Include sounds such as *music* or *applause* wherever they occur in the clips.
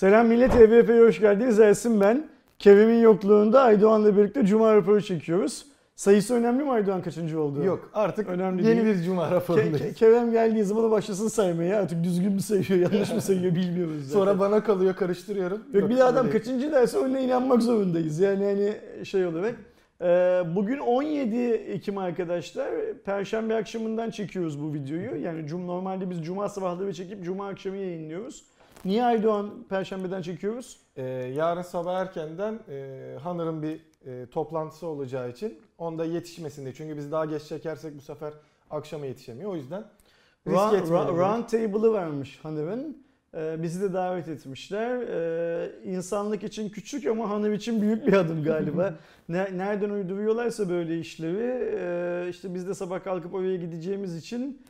Selam millet, EVP'ye hoş geldiniz. Ersin ben. Kerem'in yokluğunda Aydoğan'la birlikte Cuma raporu çekiyoruz. Sayısı önemli mi Aydoğan kaçıncı oldu? Yok artık Önemli yeni değil. bir cuma Ke- raporundayız. Ke- Kerem geldiği zaman başlasın saymaya. Artık düzgün mü sayıyor, yanlış mı sayıyor bilmiyoruz zaten. Sonra bana kalıyor karıştırıyorum. Yok, bir de adam değil. kaçıncı derse ona inanmak zorundayız. Yani hani şey olarak. Ee, bugün 17 Ekim arkadaşlar. Perşembe akşamından çekiyoruz bu videoyu. Yani cum normalde biz cuma sabahları çekip cuma akşamı yayınlıyoruz. Niye Aydoğan Perşembeden çekiyoruz? Ee, yarın sabah erkenden e, Hanır'ın bir e, toplantısı olacağı için onda yetişmesinde. Çünkü biz daha geç çekersek bu sefer akşama yetişemiyor. O yüzden risk Round, etmeyelim. round table'ı varmış Hanım'ın. Ee, bizi de davet etmişler. Ee, insanlık için küçük ama Hanım için büyük bir adım galiba. *laughs* Ne- Nereden uyduruyorlarsa böyle işleri. ee, işte biz de sabah kalkıp oraya gideceğimiz için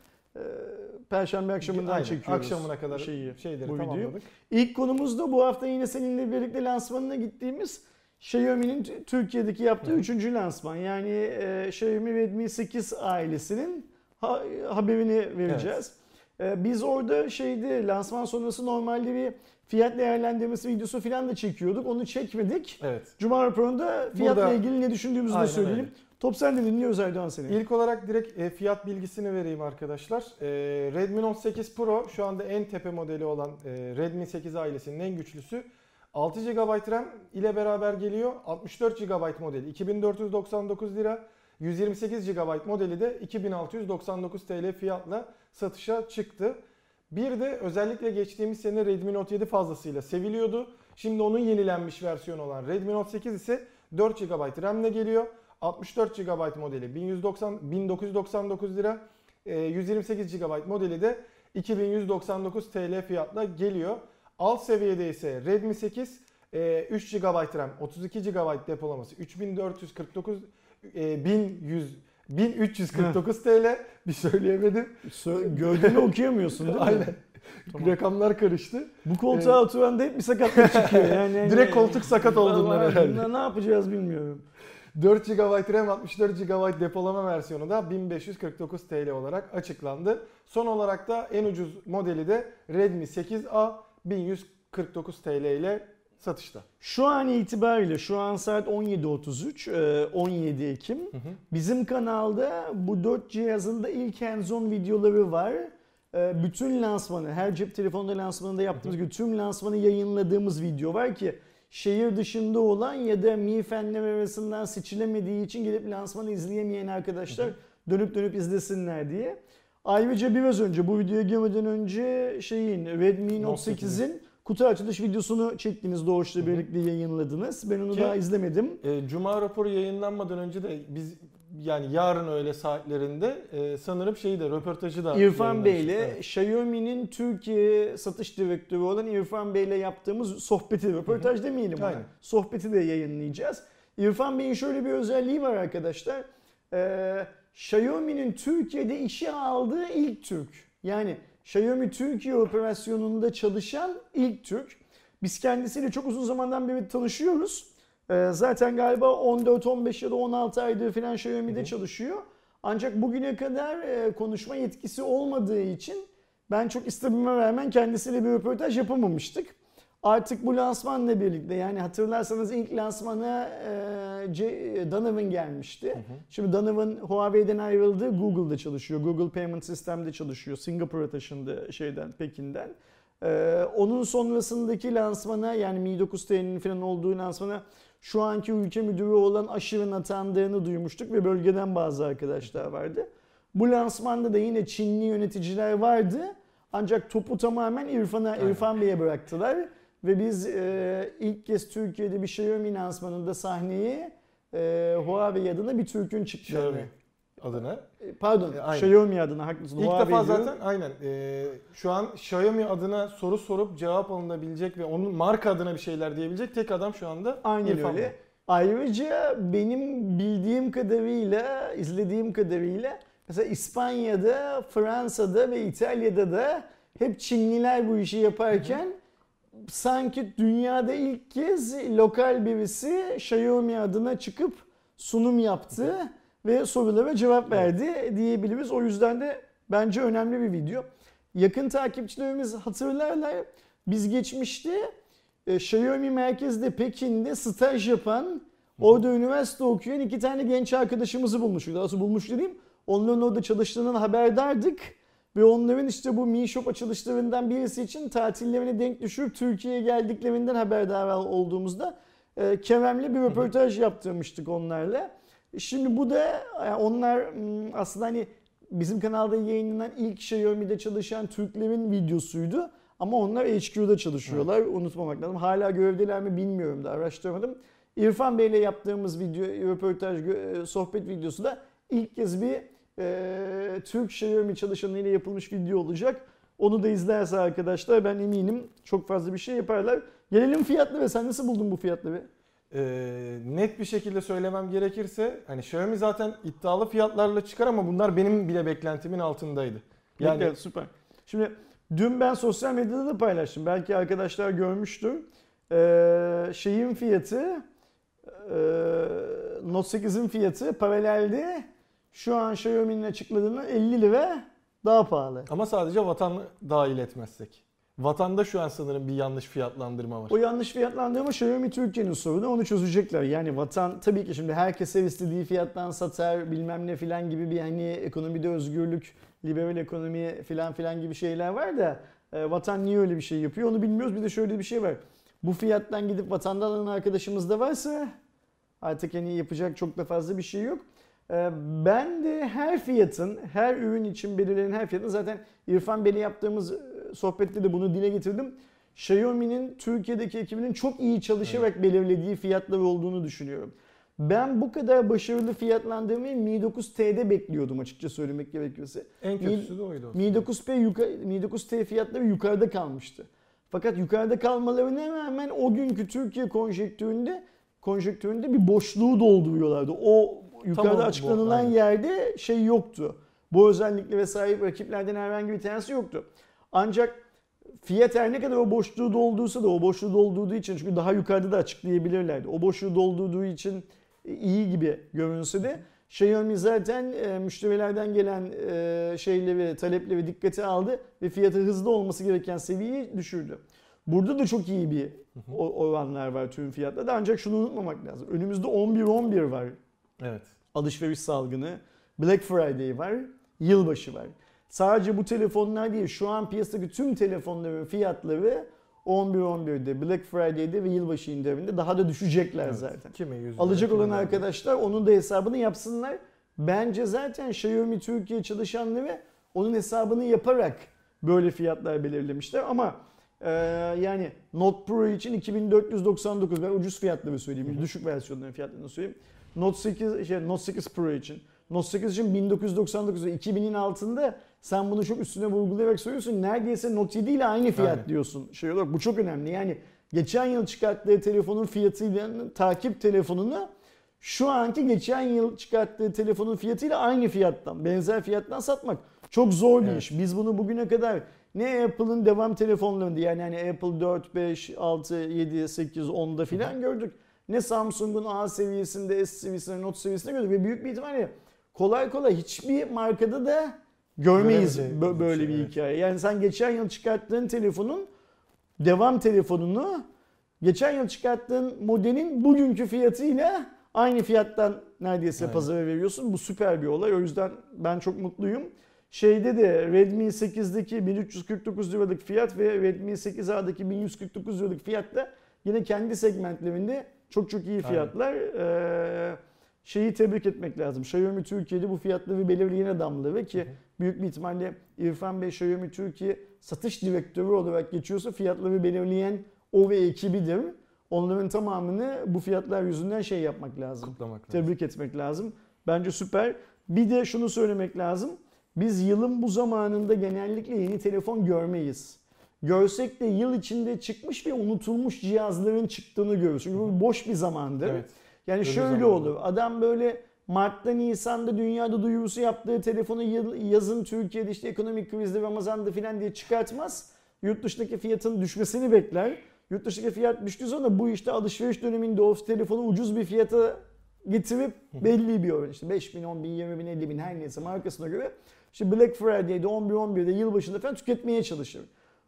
Perşembe akşamından Aynen, çekiyoruz. Akşamına kadar şeyi, şeyleri bu videoyu. tamamladık. İlk konumuz da bu hafta yine seninle birlikte lansmanına gittiğimiz Xiaomi'nin Türkiye'deki yaptığı Hı hı. üçüncü lansman. Yani e, Xiaomi Redmi 8 ailesinin ha- haberini vereceğiz. E, biz orada şeydi lansman sonrası normalde bir fiyat değerlendirmesi videosu falan da çekiyorduk. Onu çekmedik. Evet. Cuma raporunda fiyatla Burada- ilgili ne düşündüğümüzü de söyleyelim. öyle. Top sen de dinliyoruz Erdoğan seni. İlk olarak direkt e, fiyat bilgisini vereyim arkadaşlar. E, Redmi Note 8 Pro şu anda en tepe modeli olan e, Redmi 8 ailesinin en güçlüsü. 6 GB RAM ile beraber geliyor. 64 GB modeli 2499 lira. 128 GB modeli de 2699 TL fiyatla satışa çıktı. Bir de özellikle geçtiğimiz sene Redmi Note 7 fazlasıyla seviliyordu. Şimdi onun yenilenmiş versiyonu olan Redmi Note 8 ise 4 GB RAM ile geliyor. 64 GB modeli 1190 1999 lira. Ee, 128 GB modeli de 2199 TL fiyatla geliyor. Alt seviyede ise Redmi 8 e, 3 GB RAM, 32 GB depolaması, 3449 e, 1100 1349 TL bir söyleyemedim. Sö- Gördüğünü okuyamıyorsun değil mi? Aynen. Tamam. Rakamlar karıştı. Bu koltuğa oturan da hep bir sakatlık çıkıyor. *laughs* Yani, Direkt koltuk sakat olduğundan herhalde. Ne yapacağız bilmiyorum. 4 GB RAM 64 GB depolama versiyonu da 1549 TL olarak açıklandı. Son olarak da en ucuz modeli de Redmi 8A 1149 TL ile satışta. Şu an itibariyle şu an saat 17.33 e, 17 Ekim. Bizim kanalda bu 4 cihazın da ilk hands-on videoları var. E, Bütün lansmanı, her cep telefonunda lansmanında yaptığımız gibi tüm lansmanı yayınladığımız video var ki şehir dışında olan ya da Mi Fenler arasından seçilemediği için gelip lansmanı izleyemeyen arkadaşlar dönüp dönüp izlesinler diye. Ayrıca biraz önce bu videoya girmeden önce şeyin Redmi Note Note 8'in kutu açılış videosunu çektiniz Doğuş'la birlikte yayınladınız. Ben onu Ki- daha izlemedim. E, Cuma raporu yayınlanmadan önce de biz yani yarın öyle saatlerinde e, sanırım şeyi de röportajı da İrfan Bey ile. Evet. Xiaomi'nin Türkiye satış direktörü olan İrfan Bey ile yaptığımız sohbeti, röportaj demeyelim ona. Aynen. Sohbeti de yayınlayacağız. İrfan Bey'in şöyle bir özelliği var arkadaşlar. Ee, Xiaomi'nin Türkiye'de işe aldığı ilk Türk. Yani Xiaomi Türkiye operasyonunda çalışan ilk Türk. Biz kendisiyle çok uzun zamandan beri tanışıyoruz. Ee, zaten galiba 14-15 ya da 16 aydır falan Xiaomi'de Hı hı. çalışıyor. Ancak bugüne kadar e, konuşma yetkisi olmadığı için ben çok istememe rağmen kendisiyle bir röportaj yapamamıştık. Artık bu lansmanla birlikte yani hatırlarsanız ilk lansmana e, C- Donovan gelmişti. Şimdi Donovan Huawei'den ayrıldı. Google'da çalışıyor. Google Payment System'de çalışıyor. Singapur'a taşındı şeyden Pekin'den. E, onun sonrasındaki lansmana yani Mi 9 T'nin falan olduğu lansmana şu anki ülke müdürü olan Aşır'ın atandığını duymuştuk ve bölgeden bazı arkadaşlar vardı. Bu lansmanda da yine Çinli yöneticiler vardı. Ancak topu tamamen İrfan'a. İrfan Bey'e bıraktılar. Ve biz e, ilk kez Türkiye'de bir Xiaomi lansmanında sahneye e, Huawei adına bir Türk'ün çıktığını. Adına. E, Pardon, E, aynen. Xiaomi adına haklısın. İlk Huawei defa zaten aynen e, şu an Xiaomi adına soru sorup cevap alınabilecek ve onun marka adına bir şeyler diyebilecek tek adam şu anda Aynen İrfan öyle. Ayrıca benim bildiğim kadarıyla, izlediğim kadarıyla mesela İspanya'da, Fransa'da ve İtalya'da da hep Çinliler bu işi yaparken sanki dünyada ilk kez lokal birisi Xiaomi adına çıkıp sunum yaptı ve sorulara cevap verdi diyebiliriz. O yüzden de bence önemli bir video. Yakın takipçilerimiz hatırlarlar. Biz geçmişte e, Xiaomi merkezde Pekin'de staj yapan orada üniversite okuyan iki tane genç arkadaşımızı bulmuştuk. Daha sonra bulmuş dediğim onların orada çalıştığından haberdardık. Ve onların işte bu Mi Shop açılışlarından birisi için tatillerine denk düşürüp Türkiye'ye geldiklerinden haberdar olduğumuzda e, Kerem'le bir röportaj yaptırmıştık onlarla. Şimdi bu da yani onlar aslında hani bizim kanalda yayınlanan ilk Xiaomi'de çalışan Türklerin videosuydu. Ama onlar HQ'da çalışıyorlar. Evet. Unutmamak lazım. Hala görevdeler mi bilmiyorum da araştırmadım. İrfan Bey ile yaptığımız video, röportaj, e, sohbet videosu da ilk kez bir e, Türk Xiaomi çalışanıyla yapılmış video olacak. Onu da izlerse arkadaşlar ben eminim çok fazla bir şey yaparlar. Gelelim fiyatları. Sen nasıl buldun bu fiyatları? Ee, net bir şekilde söylemem gerekirse hani Xiaomi zaten iddialı fiyatlarla çıkar ama bunlar benim bile beklentimin altındaydı. Yani evet, süper. Şimdi dün ben sosyal medyada da paylaştım. Belki arkadaşlar görmüştür. Ee, şeyin fiyatı e, Note 8'in fiyatı paralelde şu an Xiaomi'nin açıkladığına 50 lira daha pahalı. Ama sadece vatan dahil etmezsek. Vatanda şu an sanırım bir yanlış fiyatlandırma var. O yanlış fiyatlandırma Xiaomi Türkiye'nin sorunu onu çözecekler. Yani vatan tabii ki şimdi herkese istediği fiyattan satar bilmem ne filan gibi bir hani ekonomide özgürlük, liberal ekonomi filan filan gibi şeyler var da e, vatan niye öyle bir şey yapıyor onu bilmiyoruz. Bir de şöyle bir şey var. Bu fiyattan gidip vatandan alan arkadaşımız da varsa artık hani yapacak çok da fazla bir şey yok. E, ben de her fiyatın, her ürün için belirlenen her fiyatın zaten İrfan Bey'le yaptığımız sohbette de bunu dile getirdim. Xiaomi'nin Türkiye'deki ekibinin çok iyi çalışarak evet. belirlediği fiyatlar olduğunu düşünüyorum. Ben bu kadar başarılı fiyatlandırmayı Mi 9T'de bekliyordum açıkça söylemek gerekirse. En kötüsü de oydu. Mi 9P yukarı, Mi 9T fiyatları yukarıda kalmıştı. Fakat yukarıda kalmalarına rağmen o günkü Türkiye konjektüründe konjektüründe bir boşluğu dolduruyorlardı. O yukarıda tamam, açıklanılan bu, yerde şey yoktu. Bu özelliklere sahip rakiplerden herhangi bir tanesi yoktu. Ancak fiyat her ne kadar o boşluğu doldursa da o boşluğu doldurduğu için çünkü daha yukarıda da açıklayabilirlerdi. O boşluğu doldurduğu için iyi gibi görünse de Xiaomi zaten e, müşterilerden gelen e, şeyleri, talepleri dikkate aldı ve fiyatı hızlı olması gereken seviyeyi düşürdü. Burada da çok iyi bir oranlar var tüm fiyatlarda ancak şunu unutmamak lazım. Önümüzde 11-11 var. Evet. Alışveriş salgını. Black Friday var. Yılbaşı var. Sadece bu telefonlar değil şu an piyasadaki tüm telefonların fiyatları 11-11'de, Black Friday'de ve yılbaşı indiriminde daha da düşecekler evet, zaten. Kime Alacak olan arkadaşlar onun da hesabını yapsınlar. Bence zaten Xiaomi Türkiye çalışanları onun hesabını yaparak böyle fiyatlar belirlemişler ama e, yani Note Pro için 2499 ben ucuz fiyatları söyleyeyim. Hı hı. Düşük versiyonların fiyatlarını söyleyeyim. Note 8 şey Note 8 Pro için Note 8 için 1999 ve 2000'in altında sen bunu çok üstüne vurgulayarak söylüyorsun. Neredeyse Note 7 ile aynı fiyat Aynen. diyorsun. Şey olarak bu çok önemli. Yani geçen yıl çıkarttığı telefonun fiyatıyla takip telefonunu şu anki geçen yıl çıkarttığı telefonun fiyatıyla aynı fiyattan, benzer fiyattan satmak çok zor bir evet. iş. Biz bunu bugüne kadar ne Apple'ın devam telefonlarında yani hani Apple 4, 5, 6, 7, 8, 10'da filan gördük. Ne Samsung'un A seviyesinde, S seviyesinde, Note seviyesinde gördük ve büyük bir ihtimalle kolay kolay hiçbir markada da görmeyiz böyle, böyle bir hikaye. Yani sen geçen yıl çıkarttığın telefonun devam telefonunu geçen yıl çıkarttığın modelin bugünkü fiyatıyla aynı fiyattan neredeyse Aynen. pazara veriyorsun. Bu süper bir olay. O yüzden ben çok mutluyum. Şeyde de Redmi 8'deki 1349 liralık fiyat ve Redmi 8A'daki 1149 liralık fiyat da yine kendi segmentlerinde çok çok iyi fiyatlar. Ee, şeyi tebrik etmek lazım. Xiaomi Türkiye'de bu fiyatları belirleyen adamları ki büyük bir ihtimalle İrfan Bey Xiaomi Türkiye satış direktörü olarak geçiyorsa fiyatları belirleyen o ve ekibidir. Onların tamamını bu fiyatlar yüzünden şey yapmak lazım. Kutlamak lazım. Tebrik etmek lazım. Bence süper. Bir de şunu söylemek lazım. Biz yılın bu zamanında genellikle yeni telefon görmeyiz. Görsek de yıl içinde çıkmış ve unutulmuş cihazların çıktığını görürüz. Çünkü bu boş bir zamandır. Evet. Yani Öyle şöyle zamanında. olur. Adam böyle Mart'ta Nisan'da dünyada duyurusu yaptığı telefonu yazın Türkiye'de işte ekonomik krizde Ramazan'da filan diye çıkartmaz. Yurt dışındaki fiyatın düşmesini bekler. Yurt dışındaki fiyat düştüğü zaman bu işte alışveriş döneminde o telefonu ucuz bir fiyata getirip belli bir oran işte 5 bin, 10 bin, 20 bin, 50 bin her neyse markasına göre işte Black Friday'de 11, 11'de yılbaşında falan tüketmeye çalışır.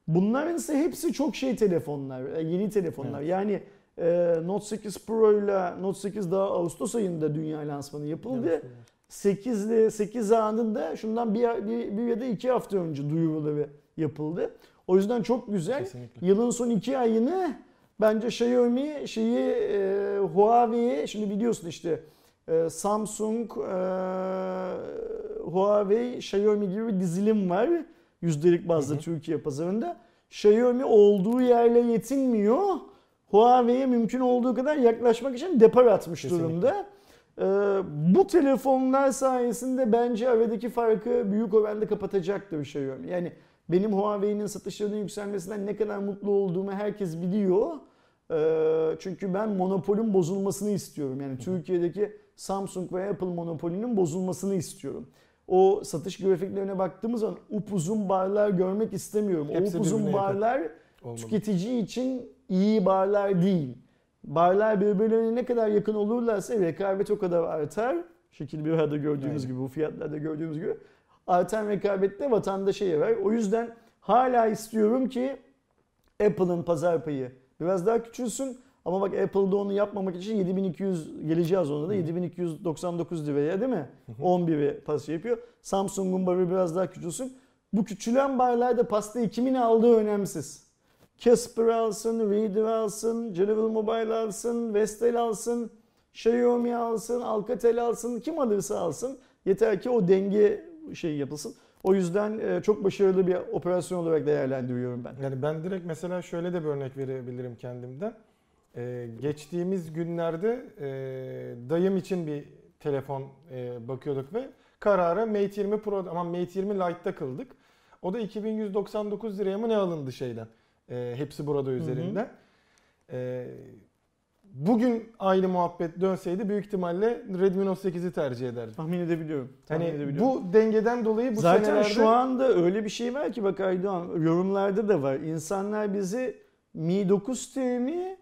Bunların ise hepsi çok şey telefonlar, e, yeni telefonlar. Evet. Yani e, Note 8 Pro ile Note 8 daha Ağustos ayında dünya lansmanı yapıldı. Evet. 8'li 8 anında şundan bir, bir, bir ya da iki hafta önce duyuruları yapıldı. O yüzden çok güzel. Kesinlikle. Yılın son iki ayını bence Xiaomi şeyi e, Huawei'ye şimdi biliyorsun işte e, Samsung, e, Huawei, Xiaomi gibi bir dizilim var. Yüzdelik bazda. Türkiye pazarında. Xiaomi olduğu yerle yetinmiyor. Huawei'ye mümkün olduğu kadar yaklaşmak için depar atmış Kesinlikle. durumda. Ee, bu telefonlar sayesinde bence aradaki farkı büyük oranda kapatacaktır Xiaomi. Yani benim Huawei'nin satışlarının yükselmesinden ne kadar mutlu olduğumu herkes biliyor. Ee, çünkü ben monopolün bozulmasını istiyorum. Yani Türkiye'deki Samsung ve Apple monopolünün bozulmasını istiyorum. O satış grafiklerine baktığımız zaman upuzun barlar görmek istemiyorum. Hepsi o upuzun barlar yakın. Tüketici için iyi barlar değil. Barlar birbirlerine ne kadar yakın olurlarsa rekabet o kadar artar. Şekil bir arada gördüğümüz Aynen. gibi, bu fiyatlarda gördüğümüz gibi. Artan rekabette vatandaşa yarar. O yüzden hala istiyorum ki Apple'ın pazar payı biraz daha küçülsün. Ama bak Apple'da onu yapmamak için 7200 geleceğiz onda da 7299 liraya değil mi? 11'i pas yapıyor. Samsung'un barı biraz daha küçülsün. Bu küçülen barlarda pastayı kimin aldığı önemsiz. Casper alsın, Reader alsın, General Mobile alsın, Vestel alsın, Xiaomi alsın, Alcatel alsın, kim alırsa alsın. Yeter ki o denge şey yapılsın. O yüzden e, çok başarılı bir operasyon olarak değerlendiriyorum ben. Yani ben direkt mesela şöyle de bir örnek verebilirim kendimden. Ee, geçtiğimiz günlerde e, dayım için bir telefon e, bakıyorduk ve karara Mate 20 Pro ama Mate 20 Lite'da kıldık. O da 2199 liraya mı ne alındı şeyden? E, hepsi burada üzerinden. Hı hı. E, bugün aynı muhabbet dönseydi büyük ihtimalle Redmi Note 8'i tercih ederdim. Tahmin edebiliyorum. Tahmin hani edebiliyorum. bu dengeden dolayı bu Zaten senelerde... şu anda öyle bir şey var ki bak Aydoğan yorumlarda da var. İnsanlar bizi Mi 9T mi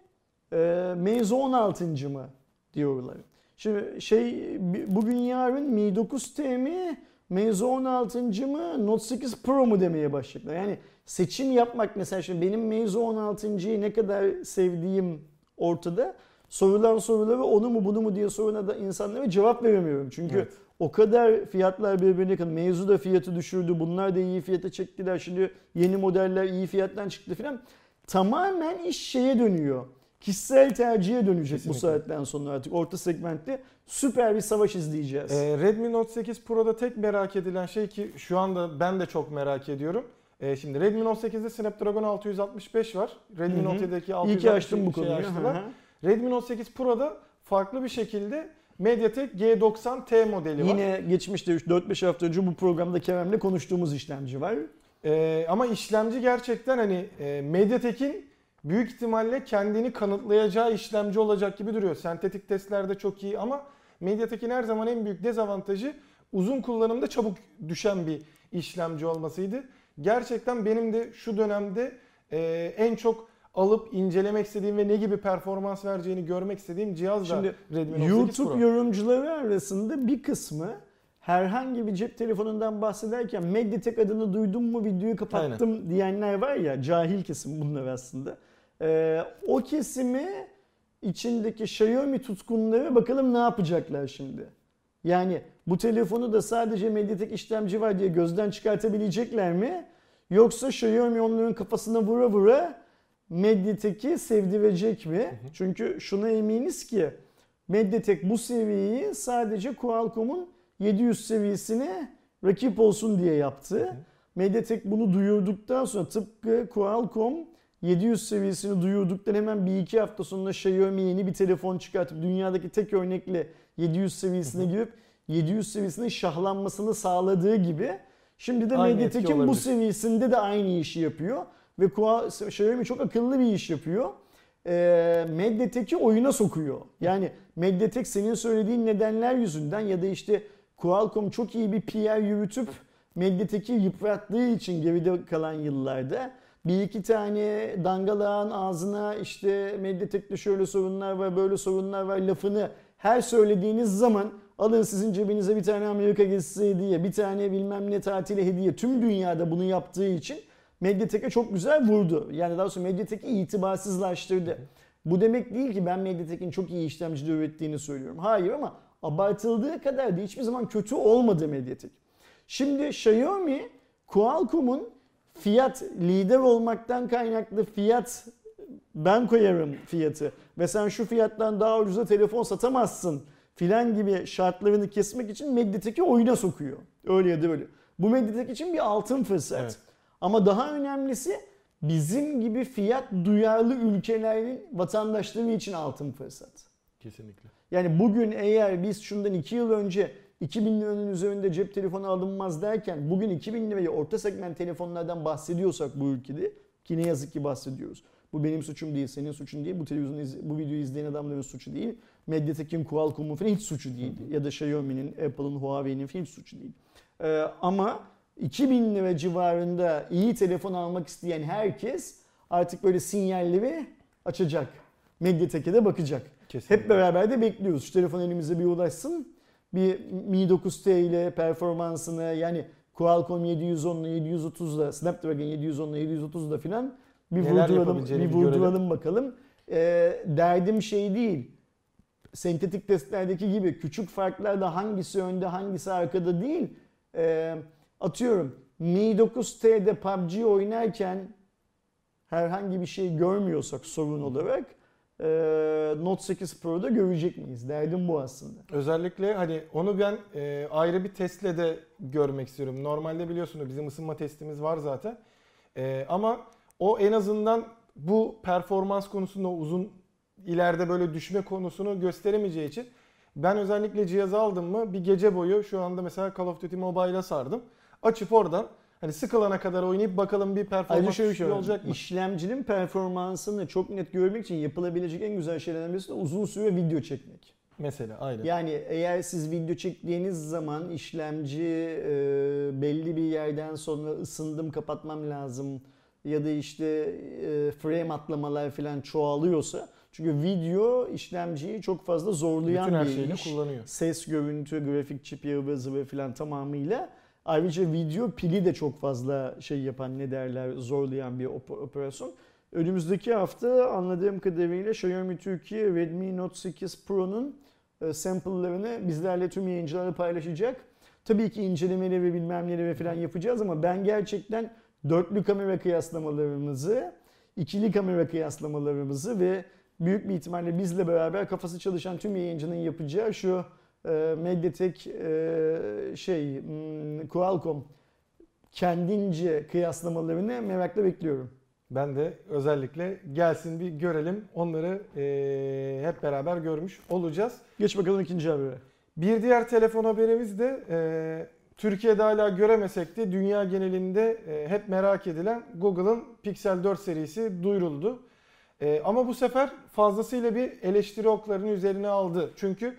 e, Meizu 16. mı diyorlar. Şimdi şey bugün yarın Mi 9T mi Meizu 16. mı Note 8 Pro mu demeye başladılar. Yani seçim yapmak mesela şimdi benim Meizu 16.'yı ne kadar sevdiğim ortada. Sorulan soruları onu mu bunu mu diye soruna da insanlara cevap veremiyorum. Çünkü evet. o kadar fiyatlar birbirine yakın. Meizu da fiyatı düşürdü. Bunlar da iyi fiyata çektiler. Şimdi yeni modeller iyi fiyattan çıktı filan. Tamamen iş şeye dönüyor kişisel tercihe dönecek Kesinlikle. bu saatten sonra artık orta segmentte süper bir savaş izleyeceğiz. Ee, Redmi Note 8 Pro'da tek merak edilen şey ki şu anda ben de çok merak ediyorum. Ee, şimdi Redmi Note 8'de Snapdragon 665 var. Redmi Note 7'deki 665 İyi ki açtım bu konuyu. Açtılar. Redmi Note 8 Pro'da farklı bir şekilde MediaTek G90T modeli var. Yine geçmişte 4-5 hafta önce bu programda Kerem'le konuştuğumuz işlemci var. Ee, ama işlemci gerçekten hani e, MediaTek'in büyük ihtimalle kendini kanıtlayacağı işlemci olacak gibi duruyor. Sentetik testlerde çok iyi ama Mediatek'in her zaman en büyük dezavantajı uzun kullanımda çabuk düşen bir işlemci olmasıydı. Gerçekten benim de şu dönemde e, en çok alıp incelemek istediğim ve ne gibi performans vereceğini görmek istediğim cihaz Şimdi, da Redmi Note YouTube Pro. yorumcuları arasında bir kısmı herhangi bir cep telefonundan bahsederken Mediatek adını duydum mu videoyu kapattım Aynen. diyenler var ya cahil kesim bunlar aslında. Ee, o kesimi içindeki Xiaomi tutkunları bakalım ne yapacaklar şimdi. Yani bu telefonu da sadece Mediatek işlemci var diye gözden çıkartabilecekler mi? Yoksa Xiaomi onların kafasına vura vura Mediatek'i sevdirecek mi? Hı hı. Çünkü şuna eminiz ki Mediatek bu seviyeyi sadece Qualcomm'un 700 seviyesine rakip olsun diye yaptı. Hı hı. Mediatek bunu duyurduktan sonra tıpkı Qualcomm 700 seviyesini duyurduktan hemen bir iki hafta sonra Xiaomi yeni bir telefon çıkartıp dünyadaki tek örnekle 700 seviyesine girip 700 seviyesinin şahlanmasını sağladığı gibi şimdi de Mediatek'in bu seviyesinde de aynı işi yapıyor ve Xiaomi çok akıllı bir iş yapıyor. E, Mediatek'i oyuna sokuyor. Yani Mediatek senin söylediğin nedenler yüzünden ya da işte Qualcomm çok iyi bir PR yürütüp Mediatek'i yıprattığı için geride kalan yıllarda bir iki tane dangalağın ağzına işte Mediatek'te şöyle sorunlar var böyle sorunlar var lafını her söylediğiniz zaman alın sizin cebinize bir tane Amerika gezisi hediye bir tane bilmem ne tatile hediye tüm dünyada bunu yaptığı için Mediatek'e çok güzel vurdu. Yani daha sonra Mediatek'i itibarsızlaştırdı. Bu demek değil ki ben Mediatek'in çok iyi işlemci ürettiğini söylüyorum. Hayır ama abartıldığı kadar da hiçbir zaman kötü olmadı Mediatek. Şimdi Xiaomi Qualcomm'un fiyat lider olmaktan kaynaklı fiyat ben koyarım fiyatı ve sen şu fiyattan daha ucuza telefon satamazsın filan gibi şartlarını kesmek için Mediatek'i oyuna sokuyor. Öyle ya da böyle. Bu Mediatek için bir altın fırsat. Evet. Ama daha önemlisi bizim gibi fiyat duyarlı ülkelerin vatandaşları için altın fırsat. Kesinlikle. Yani bugün eğer biz şundan 2 yıl önce 2000 liranın üzerinde cep telefonu alınmaz derken bugün 2000 lirayı orta segment telefonlardan bahsediyorsak bu ülkede ki ne yazık ki bahsediyoruz. Bu benim suçum değil, senin suçun değil, bu televizyon iz- bu videoyu izleyen adamların suçu değil. Mediatek'in, Qualcomm'un falan hiç suçu değil. Ya da Xiaomi'nin, Apple'ın, Huawei'nin falan hiç suçu değil. Ee, ama 2000 lira civarında iyi telefon almak isteyen herkes artık böyle sinyalleri açacak. Mediatek'e de bakacak. Kesinlikle. Hep beraber de bekliyoruz. Şu telefon elimize bir ulaşsın. Bir Mi 9T ile performansını yani Qualcomm 710 ile 730 ile Snapdragon 710 ile 730 ile filan bir Neler vurduralım, bir vurduralım bakalım. Ee, derdim şey değil. Sentetik testlerdeki gibi küçük farklarla hangisi önde hangisi arkada değil. Ee, atıyorum Mi 9T'de PUBG oynarken herhangi bir şey görmüyorsak sorun olarak e, Note 8 Pro'da görecek miyiz? Derdim bu aslında. Özellikle hani onu ben e, ayrı bir testle de görmek istiyorum. Normalde biliyorsunuz bizim ısınma testimiz var zaten. E, ama o en azından bu performans konusunda uzun ileride böyle düşme konusunu gösteremeyeceği için ben özellikle cihazı aldım mı bir gece boyu şu anda mesela Call of Duty Mobile'a sardım. Açıp oradan hani sıkılana kadar oynayıp bakalım bir performans şöyle bir şey olacak mı? İşlemcinin performansını çok net görmek için yapılabilecek en güzel şeylerden birisi de uzun süre video çekmek. Mesela aynen. Yani eğer siz video çektiğiniz zaman işlemci e, belli bir yerden sonra ısındım kapatmam lazım ya da işte e, frame atlamalar falan çoğalıyorsa çünkü video işlemciyi çok fazla zorlayan Bütün her bir şeyini iş. kullanıyor. Ses, görüntü, grafik çip, ıvı zıvı falan tamamıyla. Ayrıca video pili de çok fazla şey yapan ne derler zorlayan bir op- operasyon. Önümüzdeki hafta anladığım kadarıyla Xiaomi Türkiye Redmi Note 8 Pro'nun e, sample'larını bizlerle tüm yayıncılarla paylaşacak. Tabii ki incelemeleri ve bilmem neleri falan yapacağız ama ben gerçekten dörtlü kamera kıyaslamalarımızı, ikili kamera kıyaslamalarımızı ve büyük bir ihtimalle bizle beraber kafası çalışan tüm yayıncının yapacağı şu e, Mediatek e, şey hmm, Qualcomm kendince kıyaslamalarını merakla bekliyorum. Ben de özellikle gelsin bir görelim. Onları eee, hep beraber görmüş olacağız. Geç bakalım ikinci habere. Bir diğer telefon haberimiz de eee, Türkiye'de hala göremesek de dünya genelinde eee, hep merak edilen Google'ın Pixel 4 serisi duyuruldu. Eee, ama bu sefer fazlasıyla bir eleştiri oklarını üzerine aldı. Çünkü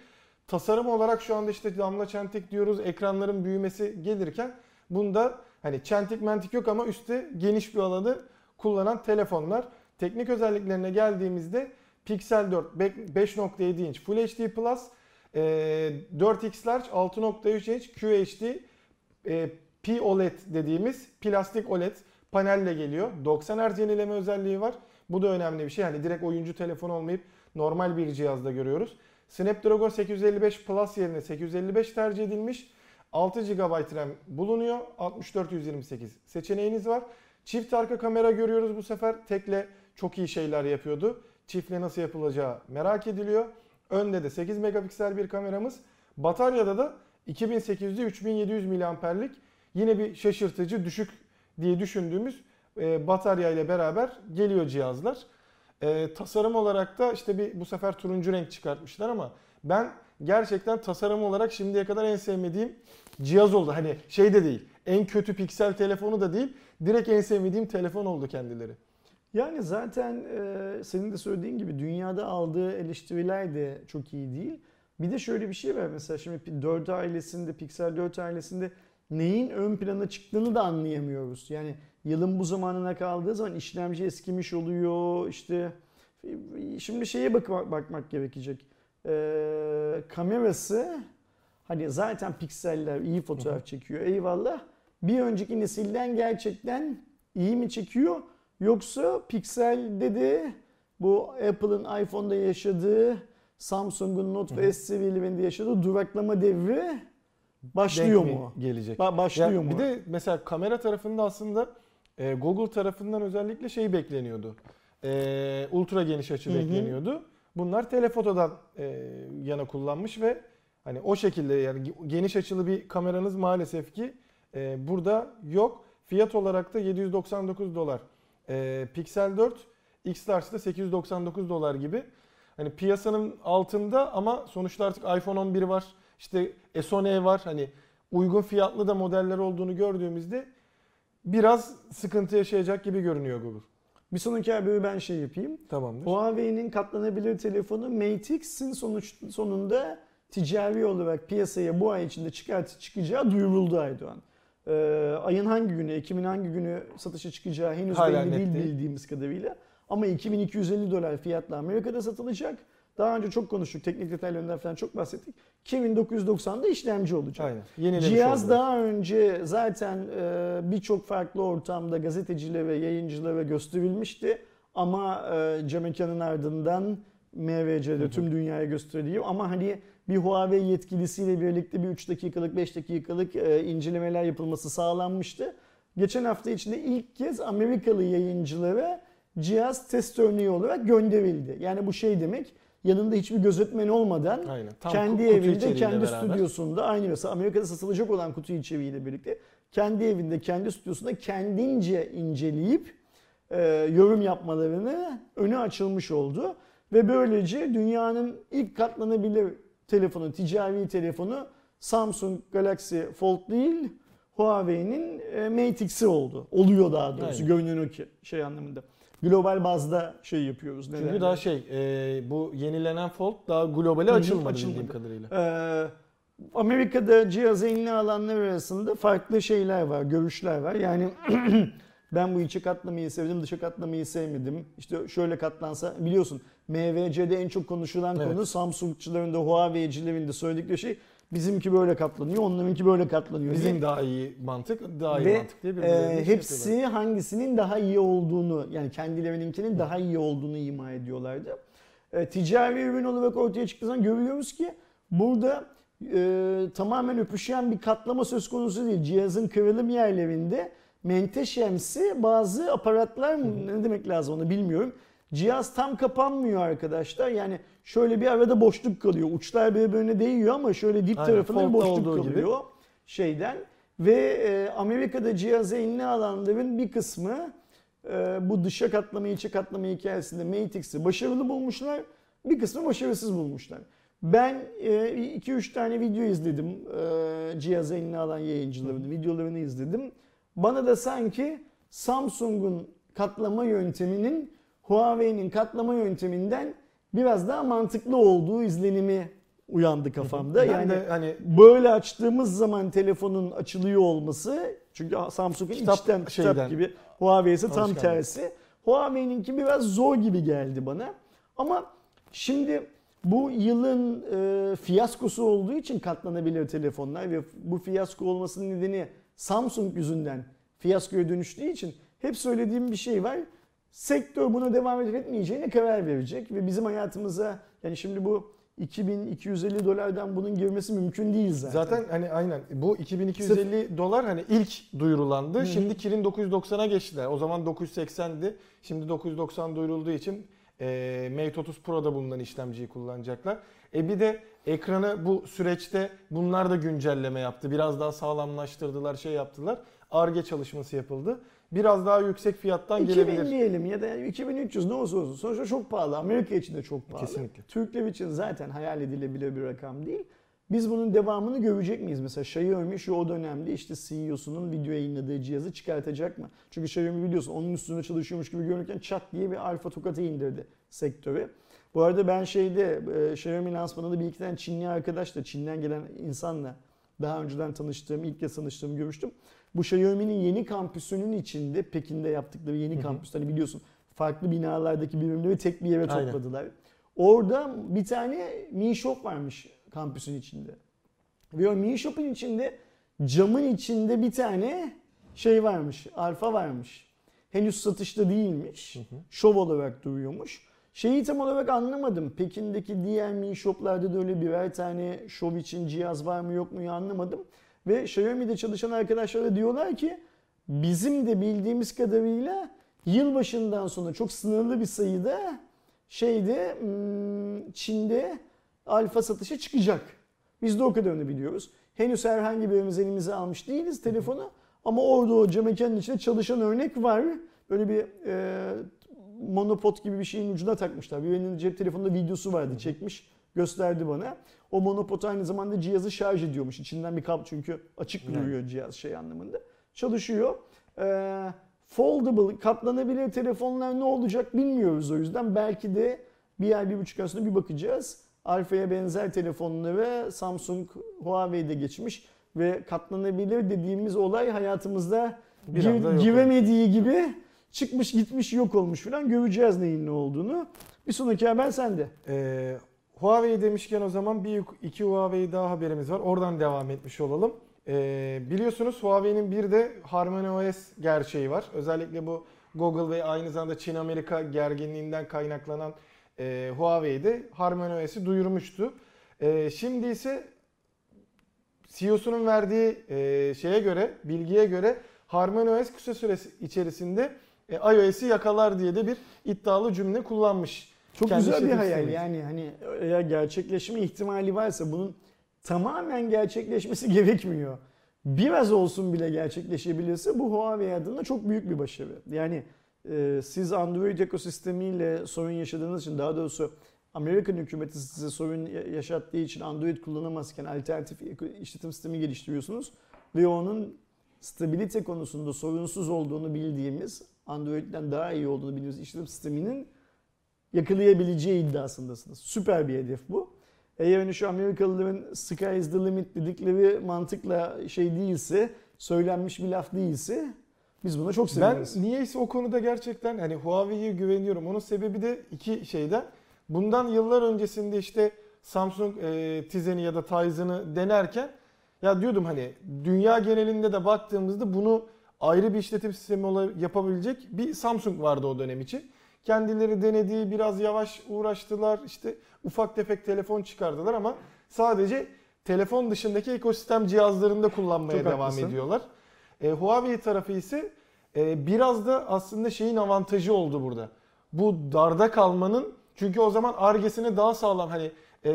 tasarım olarak şu anda işte damla çentik diyoruz ekranların büyümesi gelirken bunda hani çentik mentik yok ama üstte geniş bir alanı kullanan telefonlar. Teknik özelliklerine geldiğimizde Pixel 4 be- 5.7 inç Full HD Plus, e, 4x Large 6.3 inç QHD e, P-OLED dediğimiz plastik OLED panelle geliyor. 90 Hz yenileme özelliği var. Bu da önemli bir şey. Yani direkt oyuncu telefon olmayıp normal bir cihazda görüyoruz. Snapdragon 855 Plus yerine 855 tercih edilmiş. 6 GB RAM bulunuyor. 64-128 seçeneğiniz var. Çift arka kamera görüyoruz bu sefer. Tekle çok iyi şeyler yapıyordu. Çiftle nasıl yapılacağı merak ediliyor. Önde de 8 megapiksel bir kameramız. Bataryada da 2800'de 3700 miliamperlik yine bir şaşırtıcı düşük diye düşündüğümüz e, batarya ile beraber geliyor cihazlar. E, tasarım olarak da işte bir bu sefer turuncu renk çıkartmışlar ama ben gerçekten tasarım olarak şimdiye kadar en sevmediğim cihaz oldu. Hani şey de değil. En kötü piksel telefonu da değil. Direkt en sevmediğim telefon oldu kendileri. Yani zaten e, senin de söylediğin gibi dünyada aldığı eleştiriler de çok iyi değil. Bir de şöyle bir şey var mesela şimdi 4 ailesinde, Pixel 4 ailesinde neyin ön plana çıktığını da anlayamıyoruz. Yani yılın bu zamanına kaldığı zaman işlemci eskimiş oluyor. İşte şimdi şeye bak bakmak gerekecek. Ee, kamerası hani zaten pikseller iyi fotoğraf çekiyor eyvallah. Bir önceki nesilden gerçekten iyi mi çekiyor? Yoksa Pixel'de de bu Apple'ın iPhone'da yaşadığı Samsung'un Note ve S seviyelerinde yaşadığı duraklama devri başlıyor Denk mu? Gelecek. Ba- başlıyor Ya mu? Bir de mesela kamera tarafında aslında e, Google tarafından özellikle şey bekleniyordu. E, ultra geniş açı Hı hı. bekleniyordu. Bunlar telefotodan e, yana kullanmış ve hani o şekilde yani geniş açılı bir kameranız maalesef ki e, burada yok. Fiyat olarak da 799 dolar. E, Pixel 4 X-Large'da 899 dolar gibi. Hani piyasanın altında ama sonuçta artık iPhone 11 var. İşte S10e var. Hani uygun fiyatlı da modeller olduğunu gördüğümüzde biraz sıkıntı yaşayacak gibi görünüyor Google. Bir sonraki haberi ben şey yapayım. Tamamdır. Huawei'nin katlanabilir telefonu Mate X'in sonuç, sonunda ticari olarak piyasaya bu ay içinde çıkart çıkacağı duyuruldu Aydoğan. Ee, ayın hangi günü, Ekim'in hangi günü satışa çıkacağı henüz Hala belli net değil bildiğimiz kadarıyla. Ama 2250 dolar fiyatla Amerika'da satılacak. Daha önce çok konuştuk, teknik detaylarından falan çok bahsettik. 2990'da işlemci olacak. Aynen. Yenilemiş Cihaz oldular. daha önce zaten e, birçok farklı ortamda gazetecilere ve yayıncılara gösterilmişti. Ama e, cam ekranın ardından MVC'de tüm dünyaya gösteriliyor. Ama hani bir Huawei yetkilisiyle birlikte bir 3 dakikalık 5 dakikalık e, incelemeler yapılması sağlanmıştı. Geçen hafta içinde ilk kez Amerikalı yayıncılara cihaz test örneği olarak gönderildi. Yani bu şey demek yanında hiçbir gözetmen olmadan Aynen. Tam kendi kutu evinde, kendi beraber. stüdyosunda aynı mesela Amerika'da satılacak olan kutu içeriğiyle birlikte kendi evinde, kendi stüdyosunda kendince inceleyip e, yorum yapmalarını önü açılmış oldu. Ve böylece dünyanın ilk katlanabilir telefonu, ticari telefonu Samsung Galaxy Fold değil, Huawei'nin e, Mate X'i oldu. Oluyor daha doğrusu Aynen. görünen o ki şey anlamında. Global bazda şey yapıyoruz. Çünkü derler? daha şey e, bu yenilenen Fold daha globale açılmadı, açılmadı. bildiğim kadarıyla. Ee, Amerika'da cihazı eline alanlar arasında farklı şeyler var, görüşler var. Yani *clears throat* ben bu içe katlamayı sevdim, dışa katlamayı sevmedim. İşte şöyle katlansa biliyorsun MVC'de en çok konuşulan Evet. konu Samsung'çıların da Huawei'cilerin de söyledikleri şey bizimki böyle katlanıyor, onlarınki böyle katlanıyor. Bizim diye. daha iyi mantık, daha iyi Ve mantık diye e, birbirlerine şey yapıyorlar. hepsi hangisinin daha iyi olduğunu yani kendilerininkinin daha iyi olduğunu ima ediyorlardı. E, ticari ürün olarak ortaya çıktığı zaman görüyoruz ki burada e, tamamen öpüşen bir katlama söz konusu değil. Cihazın kırılım yerlerinde menteşemsi bazı aparatlar mı ne demek lazım onu bilmiyorum. Cihaz tam kapanmıyor arkadaşlar. Yani şöyle bir arada boşluk kalıyor. Uçlar birbirine değiyor ama şöyle dip Aynen, tarafında boşluk olduğu gibi. kalıyor şeyden. Ve e, Amerika'da cihazı eline alanların bir kısmı e, bu dışa katlama içe katlama hikayesinde Mate X'i başarılı bulmuşlar. Bir kısmı başarısız bulmuşlar. Ben 2-3 tane video izledim e, cihazı eline alan yayıncıların videolarını izledim. Bana da sanki Samsung'un katlama yönteminin Huawei'nin katlama yönteminden biraz daha mantıklı olduğu izlenimi uyandı kafamda. Yani de hani böyle açtığımız zaman telefonun açılıyor olması çünkü Samsung'un Kitap içten kitap gibi Huawei ise tam tersi. Huawei'ninki biraz zor gibi geldi bana. Ama şimdi bu yılın e, fiyaskosu olduğu için katlanabilir telefonlar ve bu fiyasko olmasının nedeni Samsung yüzünden fiyaskoya dönüştüğü için hep söylediğim bir şey var. Sektör buna devam edip etmeyeceğine karar verecek ve bizim hayatımıza yani şimdi bu 2250 dolardan bunun girmesi mümkün değil zaten. Zaten hani aynen bu 2250 dolar hani ilk duyurulandı. Hı hı. Şimdi Kirin 990'a geçtiler. O zaman 980'di. Şimdi 990 duyurulduğu için e, Mate 30 Pro'da bulunan işlemciyi kullanacaklar. E bir de ekranı bu süreçte bunlar da güncelleme yaptı. Biraz daha sağlamlaştırdılar, şey yaptılar. Arge çalışması yapıldı. Biraz daha yüksek fiyattan 2000 gelebilir. diyelim ya da yani 2300 ne olursa olsun. Sonuçta çok pahalı. Amerika için de çok pahalı. Kesinlikle. Türkler için zaten hayal edilebilir bir rakam değil. Biz bunun devamını görecek miyiz? Mesela Xiaomi şu o dönemde işte CEO'sunun video yayınladığı cihazı çıkartacak mı? Çünkü Xiaomi biliyorsun onun üstünde çalışıyormuş gibi görünürken çat diye bir alfa tokatı indirdi sektöre. Bu arada ben şeyde e, Xiaomi lansmanında bir iki tane Çinli arkadaşla, Çin'den gelen insanla daha önceden tanıştığım, ilk kez tanıştığım görmüştüm. Bu Xiaomi'nin yeni kampüsünün içinde, Pekin'de yaptıkları yeni Hı hı. kampüs. Hani biliyorsun farklı binalardaki birimleri tek bir yere Aynen. topladılar. Orada bir tane Mi Shop varmış kampüsün içinde. Ve o Mi Shop'un içinde camın içinde bir tane şey varmış, alfa varmış. henüz satışta değilmiş. Şov olarak duruyormuş. Şeyi tam olarak anlamadım. Pekin'deki diğer mini shoplarda da öyle birer tane şov için cihaz var mı yok mu anlamadım. Ve Xiaomi'de çalışan arkadaşlar da diyorlar ki bizim de bildiğimiz kadarıyla yılbaşından sonra çok sınırlı bir sayıda şeyde hmm, Çin'de alfa satışı çıkacak. Biz de o kadarını biliyoruz. Henüz herhangi birimiz elimize almış değiliz telefonu. Ama orada o cam içinde çalışan örnek var. Böyle bir e, monopod gibi bir şeyin ucuna takmışlar. Birinin cep telefonunda videosu vardı çekmiş gösterdi bana. O monopod aynı zamanda cihazı şarj ediyormuş. İçinden bir kablo çünkü açık duruyor cihaz şey anlamında. Çalışıyor. Ee, foldable, katlanabilir telefonlar ne olacak bilmiyoruz o yüzden. Belki de bir ay, bir buçuk ay sonra bir bakacağız. Alfa'ya benzer telefonları Samsung, Huawei'de geçmiş ve katlanabilir dediğimiz olay hayatımızda Bir gir- giremediği gibi çıkmış gitmiş yok olmuş falan göreceğiz neyin ne olduğunu. Bir sonraki haber sende. Ee, Huawei demişken o zaman bir iki Huawei daha haberimiz var. Oradan devam etmiş olalım. Ee, biliyorsunuz Huawei'nin bir de HarmonyOS gerçeği var. Özellikle bu Google ve aynı zamanda Çin-Amerika gerginliğinden kaynaklanan e, Huawei'de HarmonyOS'i duyurmuştu. E, şimdi ise CEO'sunun verdiği e, şeye göre, bilgiye göre HarmonyOS kısa süresi içerisinde e, iOS'i yakalar diye de bir iddialı cümle kullanmış. Çok Kendi güzel bir hayal sistemi. yani hani eğer gerçekleşme ihtimali varsa bunun tamamen gerçekleşmesi *laughs* gerekmiyor. Biraz olsun bile gerçekleşebilirse bu Huawei adına çok büyük bir başarı. Yani e, siz Android ekosistemiyle sorun yaşadığınız için daha doğrusu Amerikan hükümeti size sorun ya- yaşattığı için Android kullanamazken alternatif işletim sistemi geliştiriyorsunuz ve onun stabilite konusunda sorunsuz olduğunu bildiğimiz Android'den daha iyi olduğunu bildiğimiz işletim sisteminin yakalayabileceği iddiasındasınız. Süper bir hedef bu. Eğer hani şu Amerikalıların sky is the limit dedikleri mantıkla şey değilse, söylenmiş bir laf değilse biz buna çok Ben seviniriz. niyeyse o konuda gerçekten hani Huawei'ye güveniyorum. Onun sebebi de iki şeyden. Bundan yıllar öncesinde işte Samsung e, Tizen'i ya da Tizen'ı denerken ya diyordum hani dünya genelinde de baktığımızda bunu ayrı bir işletim sistemi yapabilecek bir Samsung vardı o dönem için. Kendileri denediği biraz yavaş uğraştılar. işte ufak tefek telefon çıkardılar ama sadece telefon dışındaki ekosistem cihazlarında kullanmaya Çok devam haklısın. ediyorlar. E, Huawei tarafı ise e, biraz da aslında şeyin avantajı oldu burada. Bu darda kalmanın çünkü o zaman argesini daha sağlam hani e,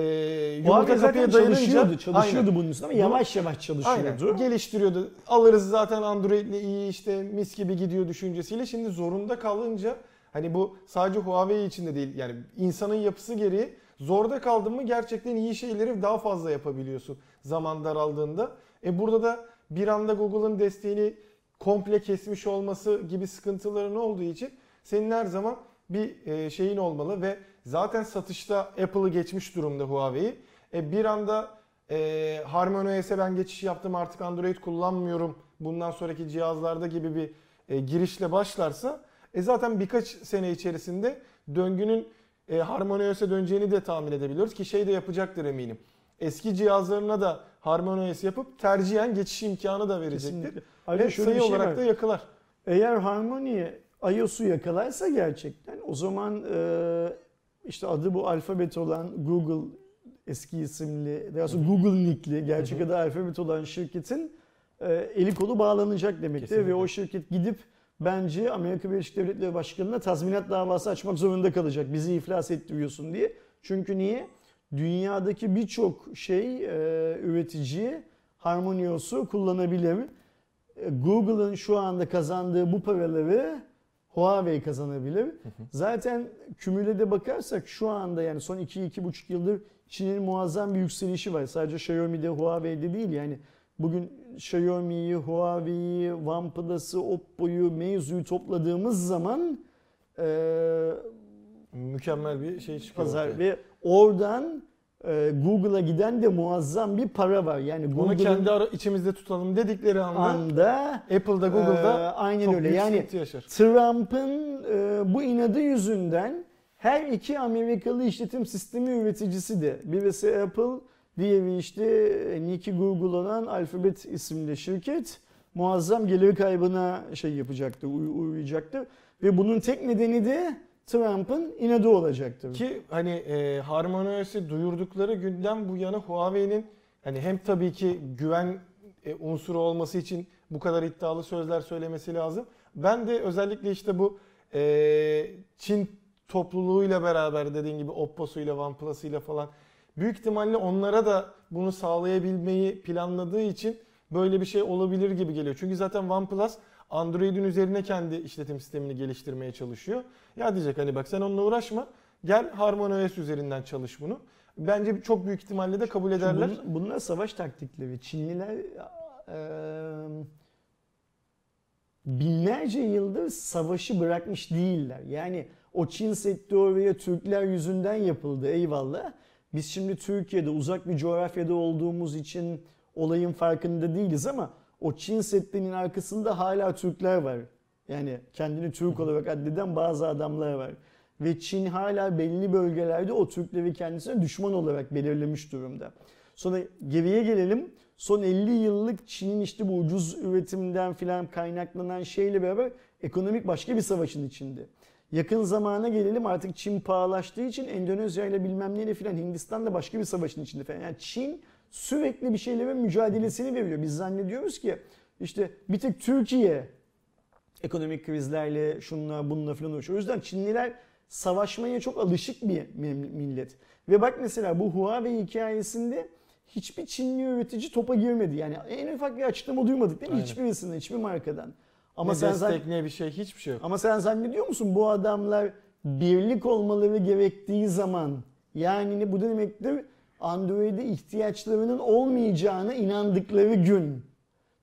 yumurta kapıya dayanınca çalışıyordu, çalışıyordu Aynen. bunun üstüne ama yavaş yavaş çalışıyordu. Aynen. Geliştiriyordu. Alırız zaten Android'le iyi işte mis gibi gidiyor düşüncesiyle. Şimdi zorunda kalınca hani bu sadece Huawei için de değil yani insanın yapısı gereği zorda kaldın mı gerçekten iyi şeyleri daha fazla yapabiliyorsun zaman daraldığında. E burada da bir anda Google'ın desteğini komple kesmiş olması gibi sıkıntıların olduğu için senin her zaman bir e, şeyin olmalı ve zaten satışta Apple'ı geçmiş durumda Huawei. E bir anda e, HarmonyOS'e ben geçiş yaptım artık Android kullanmıyorum bundan sonraki cihazlarda gibi bir e, girişle başlarsa e zaten birkaç sene içerisinde döngünün e, HarmonyOS'e döneceğini de tahmin edebiliyoruz ki şey de yapacaktır eminim. Eski cihazlarına da HarmonyOS yapıp tercihen geçiş imkanı da verecektir. Kesinlikle. Ayrıca Ve şöyle sayı şey olarak var. da yakalar. Eğer Harmony iOS'u yakalarsa gerçekten o zaman e, işte adı bu alfabet olan Google eski isimli, daha doğrusu Google nickli, gerçek adı alfabet olan şirketin e, eli kolu bağlanacak demektir Kesinlikle. ve o şirket gidip bence Amerika Birleşik Devletleri Başkanı'na tazminat davası açmak zorunda kalacak. Bizi iflas ettiriyorsun diye. Çünkü niye? Dünyadaki birçok şey e, üretici Harmonios'u kullanabilir. E, Google'ın şu anda kazandığı bu paraları Huawei kazanabilir. Zaten kümülede bakarsak şu anda yani son 2-2,5 yıldır Çin'in muazzam bir yükselişi var. Sadece Xiaomi'de, Huawei'de değil yani. Bugün Xiaomi'yi, Huawei'yi, OnePlus'ı, Oppo'yu, Meizu'yu topladığımız zaman e, Mükemmel bir şey çıkıyor. pazar ortaya. ve oradan e, Google'a giden de muazzam bir para var. Yani Onu Google'ın kendi ara, içimizde tutalım dedikleri anda anda Apple'da Google'da e, aynen çok öyle. büyük Yani yaşar. Trump'ın e, bu inadı yüzünden her iki Amerikalı işletim sistemi üreticisi de birisi Apple, diğeri işte e, Nicky Google olan Alphabet isimli şirket muazzam gelir kaybına şey yapacaktır, uy- uğrayacaktır. Ve bunun tek nedeni de Trump'ın inadı olacaktır. Ki hani e, HarmonyOS'i duyurdukları günden bu yana Huawei'nin hani hem tabii ki güven e, unsuru olması için bu kadar iddialı sözler söylemesi lazım. Ben de özellikle işte bu e, Çin topluluğuyla beraber dediğin gibi Oppo'suyla OnePlus'ıyla falan büyük ihtimalle onlara da bunu sağlayabilmeyi planladığı için böyle bir şey olabilir gibi geliyor. Çünkü zaten OnePlus Android'in üzerine kendi işletim sistemini geliştirmeye çalışıyor. Ya diyecek hani bak sen onunla uğraşma. Gel HarmonyOS üzerinden çalış bunu. Bence çok büyük ihtimalle de kabul ederler. bun- bunlar savaş taktikleri. Çinliler e, binlerce yıldır savaşı bırakmış değiller. Yani o Çin oraya Türkler yüzünden yapıldı eyvallah. Biz şimdi Türkiye'de uzak bir coğrafyada olduğumuz için olayın farkında değiliz ama o Çin Seddi'nin arkasında hala Türkler var. Yani kendini Türk olarak addeden bazı adamlar var. Ve Çin hala belli bölgelerde o Türkleri kendisine düşman olarak belirlemiş durumda. Sonra geriye gelelim. Son 50 yıllık Çin'in işte bu ucuz üretimden filan kaynaklanan şeyle beraber ekonomik başka bir savaşın içinde. Yakın zamana gelelim artık Çin pahalaştığı için Endonezya ile bilmem neyle filan Hindistan da başka bir savaşın içinde falan. Yani Çin sürekli bir şeylerin mücadelesini veriyor. Biz zannediyoruz ki işte bir tek Türkiye ekonomik krizlerle şunla bununla filan uğraşıyor. O yüzden Çinliler savaşmaya çok alışık bir millet. Ve bak mesela bu Huawei hikayesinde hiçbir Çinli üretici topa girmedi. Yani en ufak bir açıklama duymadık değil mi? Aynen. Hiçbirisinden, hiçbir markadan. Ama ne sen destek ne bir şey hiçbir şey yok. ama sen zannediyor musun bu adamlar birlik olmaları gerektiği zaman yani ne bu demektir Android'e ihtiyaçlarının olmayacağına inandıkları gün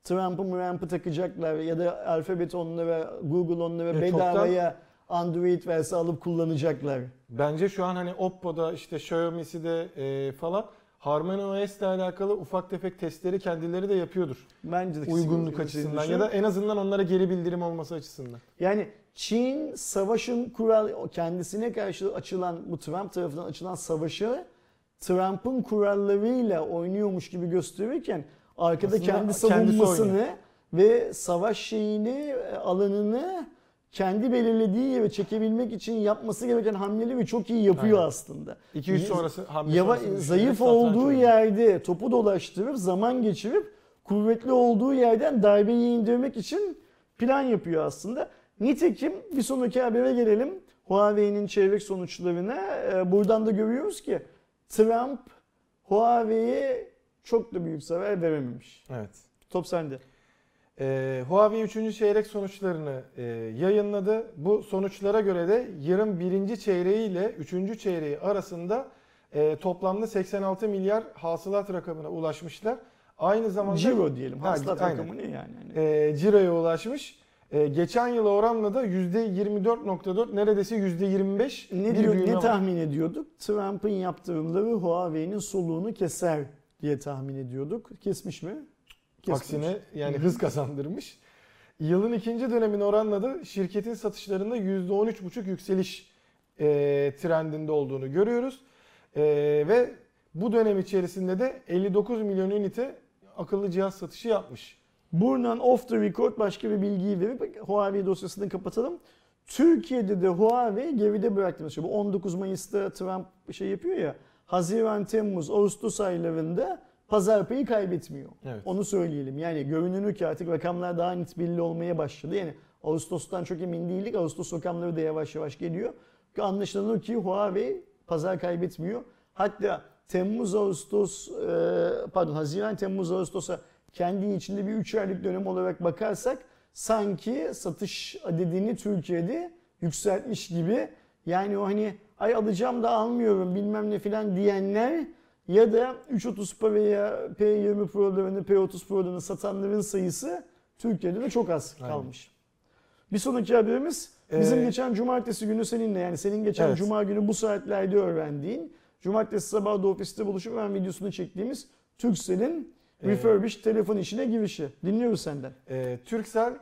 Trump'ı Trump'ı takacaklar ya da Alphabet onlara Google onlara E, bedavaya Android verse alıp kullanacaklar. Bence şu an hani Oppo'da işte Xiaomi'si de e, falan HarmonyOS ile alakalı ufak tefek testleri kendileri de yapıyordur. Bence de Uygunluk açısından ya da en azından onlara geri bildirim olması açısından. Yani Çin savaşın kural kendisine karşı açılan bu Trump tarafından açılan savaşı Trump'ın kurallarıyla oynuyormuş gibi gösterirken arkada Aslında kendi kendisi savunmasını oynuyor. ve savaş şeyini e, alanını kendi belirlediği yere çekebilmek için yapması gereken hamleleri çok iyi yapıyor Aynen. aslında. 2-3 Y- sonrası hamle Yava, sonrası zayıf olduğu yerde topu dolaştırıp zaman geçirip kuvvetli olduğu yerden darbeyi indirmek için plan yapıyor aslında. Nitekim bir sonraki habere gelelim. Huawei'nin çeyrek sonuçlarına. Ee, Buradan da görüyoruz ki Trump Huawei'ye çok da büyük zarar verememiş. Evet. Top sende. Ee, Huawei 3. çeyrek sonuçlarını e, yayınladı. Bu sonuçlara göre de yılın birinci çeyreği ile 3. çeyreği arasında e, toplamda 86 milyar hasılat rakamına ulaşmışlar. Aynı zamanda Ciro diyelim. Ha, Hasılat aynen. rakamı ne yani? Hani e, ciroya ulaşmış. E, geçen yıla oranla da %24.4 neredeyse %25 Ne diyor, ne var. tahmin ediyorduk? Trump'ın yaptırımları Huawei'nin soluğunu keser diye tahmin ediyorduk. Kesmiş mi? Kesmiş. Aksine yani hız kazandırmış. Yılın ikinci dönemine oranla da şirketin satışlarında %13,5 yükseliş e, trendinde olduğunu görüyoruz. E, ve bu dönem içerisinde de 59 milyon ünite akıllı cihaz satışı yapmış. Buradan off the record başka bir bilgiyi verip Huawei dosyasını kapatalım. Türkiye'de de Huawei geride bıraktı. Mesela bu 19 Mayıs'ta Trump şey yapıyor ya. Haziran, Temmuz, Ağustos aylarında pazar payı kaybetmiyor. Evet. Onu söyleyelim. Yani görünür ki artık rakamlar daha net belli olmaya başladı. Yani Ağustos'tan çok emin değildik. Ağustos rakamları da yavaş yavaş geliyor. Anlaşılan o ki Huawei pazar kaybetmiyor. Hatta Temmuz, Ağustos, e, pardon Haziran, Temmuz, Ağustos'a kendi içinde bir 3 aylık dönem olarak bakarsak sanki satış adedini Türkiye'de yükseltmiş gibi. Yani o hani ay alacağım da almıyorum bilmem ne filan diyenler ya da 330 Pro veya P20 Pro'larını, P30 Pro'larını satanların sayısı Türkiye'de de çok az Aynen. kalmış. Bir sonraki haberimiz bizim Ee, geçen cumartesi günü seninle yani senin geçen Evet. cuma günü bu saatlerde öğrendiğin cumartesi sabahı da ofiste buluşup ben videosunu çektiğimiz Turkcell'in Ee, refurbished telefon işine girişi. Dinliyoruz senden. E, Turkcell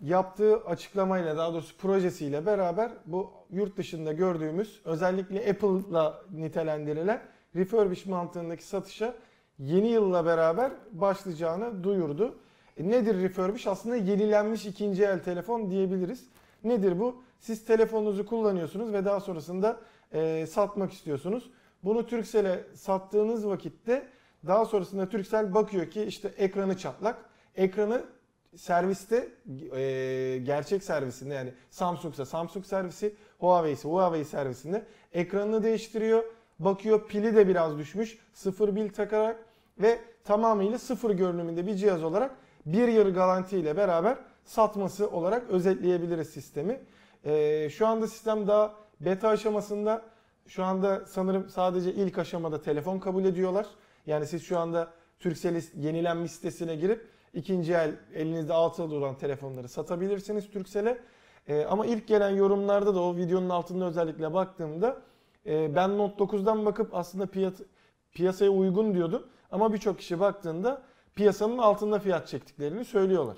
yaptığı açıklamayla daha doğrusu projesiyle beraber bu yurt dışında gördüğümüz özellikle Apple'la nitelendirilen refurbish mantığındaki satışa yeni yılla beraber başlayacağını duyurdu. E, nedir refurbish? Aslında yenilenmiş ikinci el telefon diyebiliriz. Nedir bu? Siz telefonunuzu kullanıyorsunuz ve daha sonrasında e, satmak istiyorsunuz. Bunu Turkcell'e sattığınız vakitte daha sonrasında Turkcell bakıyor ki işte ekranı çatlak. Ekranı serviste e, gerçek servisinde yani Samsung'sa Samsung servisi, Huawei ise Huawei servisinde ekranını değiştiriyor. Bakıyor pili de biraz düşmüş. Sıfır pil takarak ve tamamıyla sıfır görünümünde bir cihaz olarak bir yıl garanti ile beraber satması olarak özetleyebiliriz sistemi. E, şu anda sistem daha beta aşamasında. Şu anda sanırım sadece ilk aşamada telefon kabul ediyorlar. Yani siz şu anda Turkcell'in yenilenmiş sitesine girip ikinci el elinizde altı yıl olan telefonları satabilirsiniz Turkcell'e. E, ama ilk gelen yorumlarda da o videonun altında özellikle baktığımda e, ben Note 9'dan bakıp aslında piyat, piyasaya uygun diyordum. Ama birçok kişi baktığında piyasanın altında fiyat çektiklerini söylüyorlar.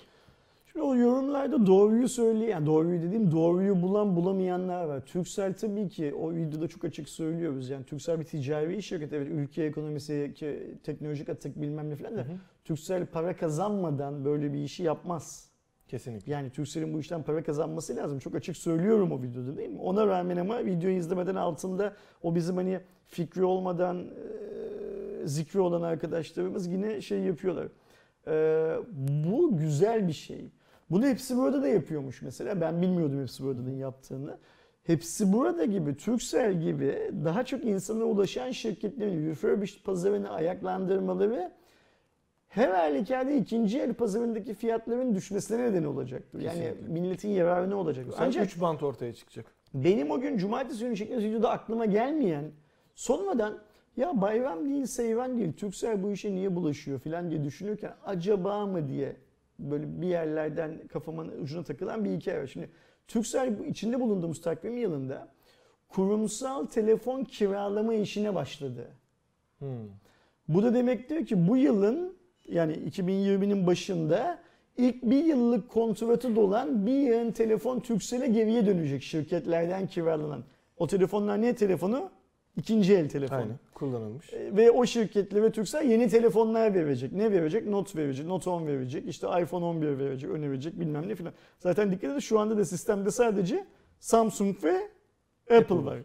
Şimdi o yorumlarda doğruyu söyleyen, yani doğruyu dediğim doğruyu bulan bulamayanlar var. Türksel tabii ki o videoda çok açık söylüyoruz. Yani Türksel bir ticari şirket. Evet ülke ekonomisi, teknolojik atık bilmem ne falan da. Turkcell para kazanmadan böyle bir işi yapmaz. Kesinlikle. Yani Turkcell'in bu işten para kazanması lazım. Çok açık söylüyorum o videoda değil mi? Ona rağmen ama videoyu izlemeden altında o bizim hani fikri olmadan e, zikri olan arkadaşlarımız yine şey yapıyorlar. E, bu güzel bir şey. Bunu hepsi burada da yapıyormuş mesela. Ben bilmiyordum hepsi burada'nın yaptığını. Hepsi burada gibi, Turkcell gibi daha çok insana ulaşan şirketlerin refurbished pazarını ayaklandırmaları her halükarda ikinci el pazarındaki fiyatların düşmesine neden olacaktır. Yani Kesinlikle. milletin yararına olacaktır. Ancak 3 bant ortaya çıkacak. Benim o gün cumartesi günü çektiğimiz videoda aklıma gelmeyen sonradan ya bayram değil seyran değil Türksel bu işe niye bulaşıyor filan diye düşünürken acaba mı diye böyle bir yerlerden kafamın ucuna takılan bir hikaye var. Şimdi Türksel içinde bulunduğumuz takvim yılında kurumsal telefon kiralama işine başladı. Hmm. Bu da demektir ki bu yılın yani 2020'nin başında ilk bir yıllık kontratı dolan bir yığın telefon Turkcell'e geriye dönecek şirketlerden kiralanan. O telefonlar ne telefonu? İkinci el telefon. Aynen, kullanılmış. E, ve o şirketlere Turkcell yeni telefonlar verecek. Ne verecek? Note verecek, Note 10 verecek, işte iPhone 11 verecek, öne verecek bilmem ne filan. Zaten dikkat edin şu anda da sistemde sadece Samsung ve Apple, Apple. var.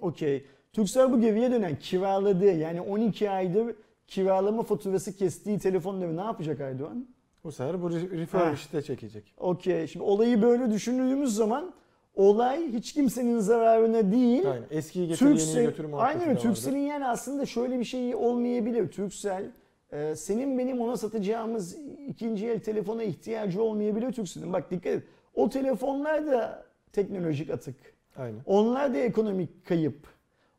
Okey. Turkcell bu geriye dönen kiraladığı yani 12 aydır kiralama faturası kestiği telefonları ne yapacak Aydoğan? Bu sefer bu refurbished'e çekecek. Okey. Şimdi olayı böyle düşündüğümüz zaman olay hiç kimsenin zararına değil. Aynen. Eskiyi getir Türksel, yeniyi götür Aynen öyle. Turkcell'in yani aslında şöyle bir şey olmayabilir. Turkcell e, senin benim ona satacağımız ikinci el telefona ihtiyacı olmayabilir Turkcell'in. Bak dikkat et. O telefonlar da teknolojik atık. Aynen. Onlar da ekonomik kayıp.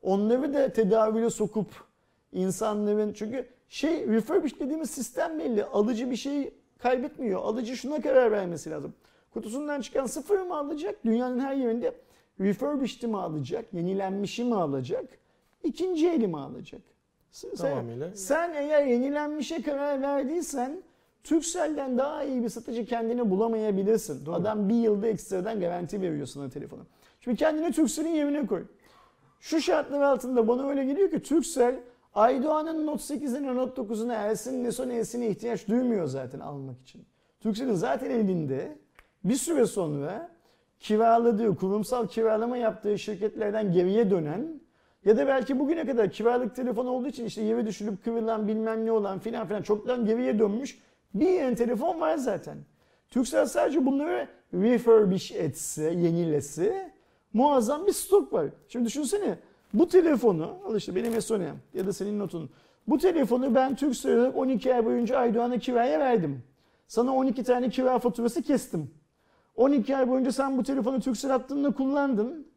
Onları da tedavüle sokup insanların çünkü şey refurbish dediğimiz sistem belli. Alıcı bir şey kaybetmiyor. Alıcı şuna karar vermesi lazım. Kutusundan çıkan sıfır mı alacak? Dünyanın her yerinde refurbished'i mi alacak? Yenilenmişi mi alacak? İkinci eli mi alacak? Sen, Tamamıyla. sen eğer yenilenmişe karar verdiysen Turkcell'den daha iyi bir satıcı kendini bulamayabilirsin. Doğru. Adam bir yılda ekstradan garanti veriyor sana telefonu. Şimdi kendini Turkcell'in yerine koy. Şu şartlar altında bana öyle geliyor ki Turkcell Aydoğan'ın Note 8'ine Note 9'una Ersin'in Neson E'sine ihtiyaç duymuyor zaten almak için. Turkcell'in zaten elinde bir süre sonra kiraladığı, kurumsal kiralama yaptığı şirketlerden geriye dönen ya da belki bugüne kadar kiralık telefon olduğu için işte yere düşürüp kırılan bilmem ne olan filan filan çoktan geriye dönmüş bir yeni telefon var zaten. Turkcell sadece bunları refurbish etse, yenilese muazzam bir stok var. Şimdi düşünsene bu telefonu, al işte benim Estonya ya da senin notun. Bu telefonu ben Türk olarak 12 ay boyunca Aydoğan'a kiraya verdim. Sana 12 tane kira faturası kestim. 12 ay boyunca sen bu telefonu Türksel hattında kullandın.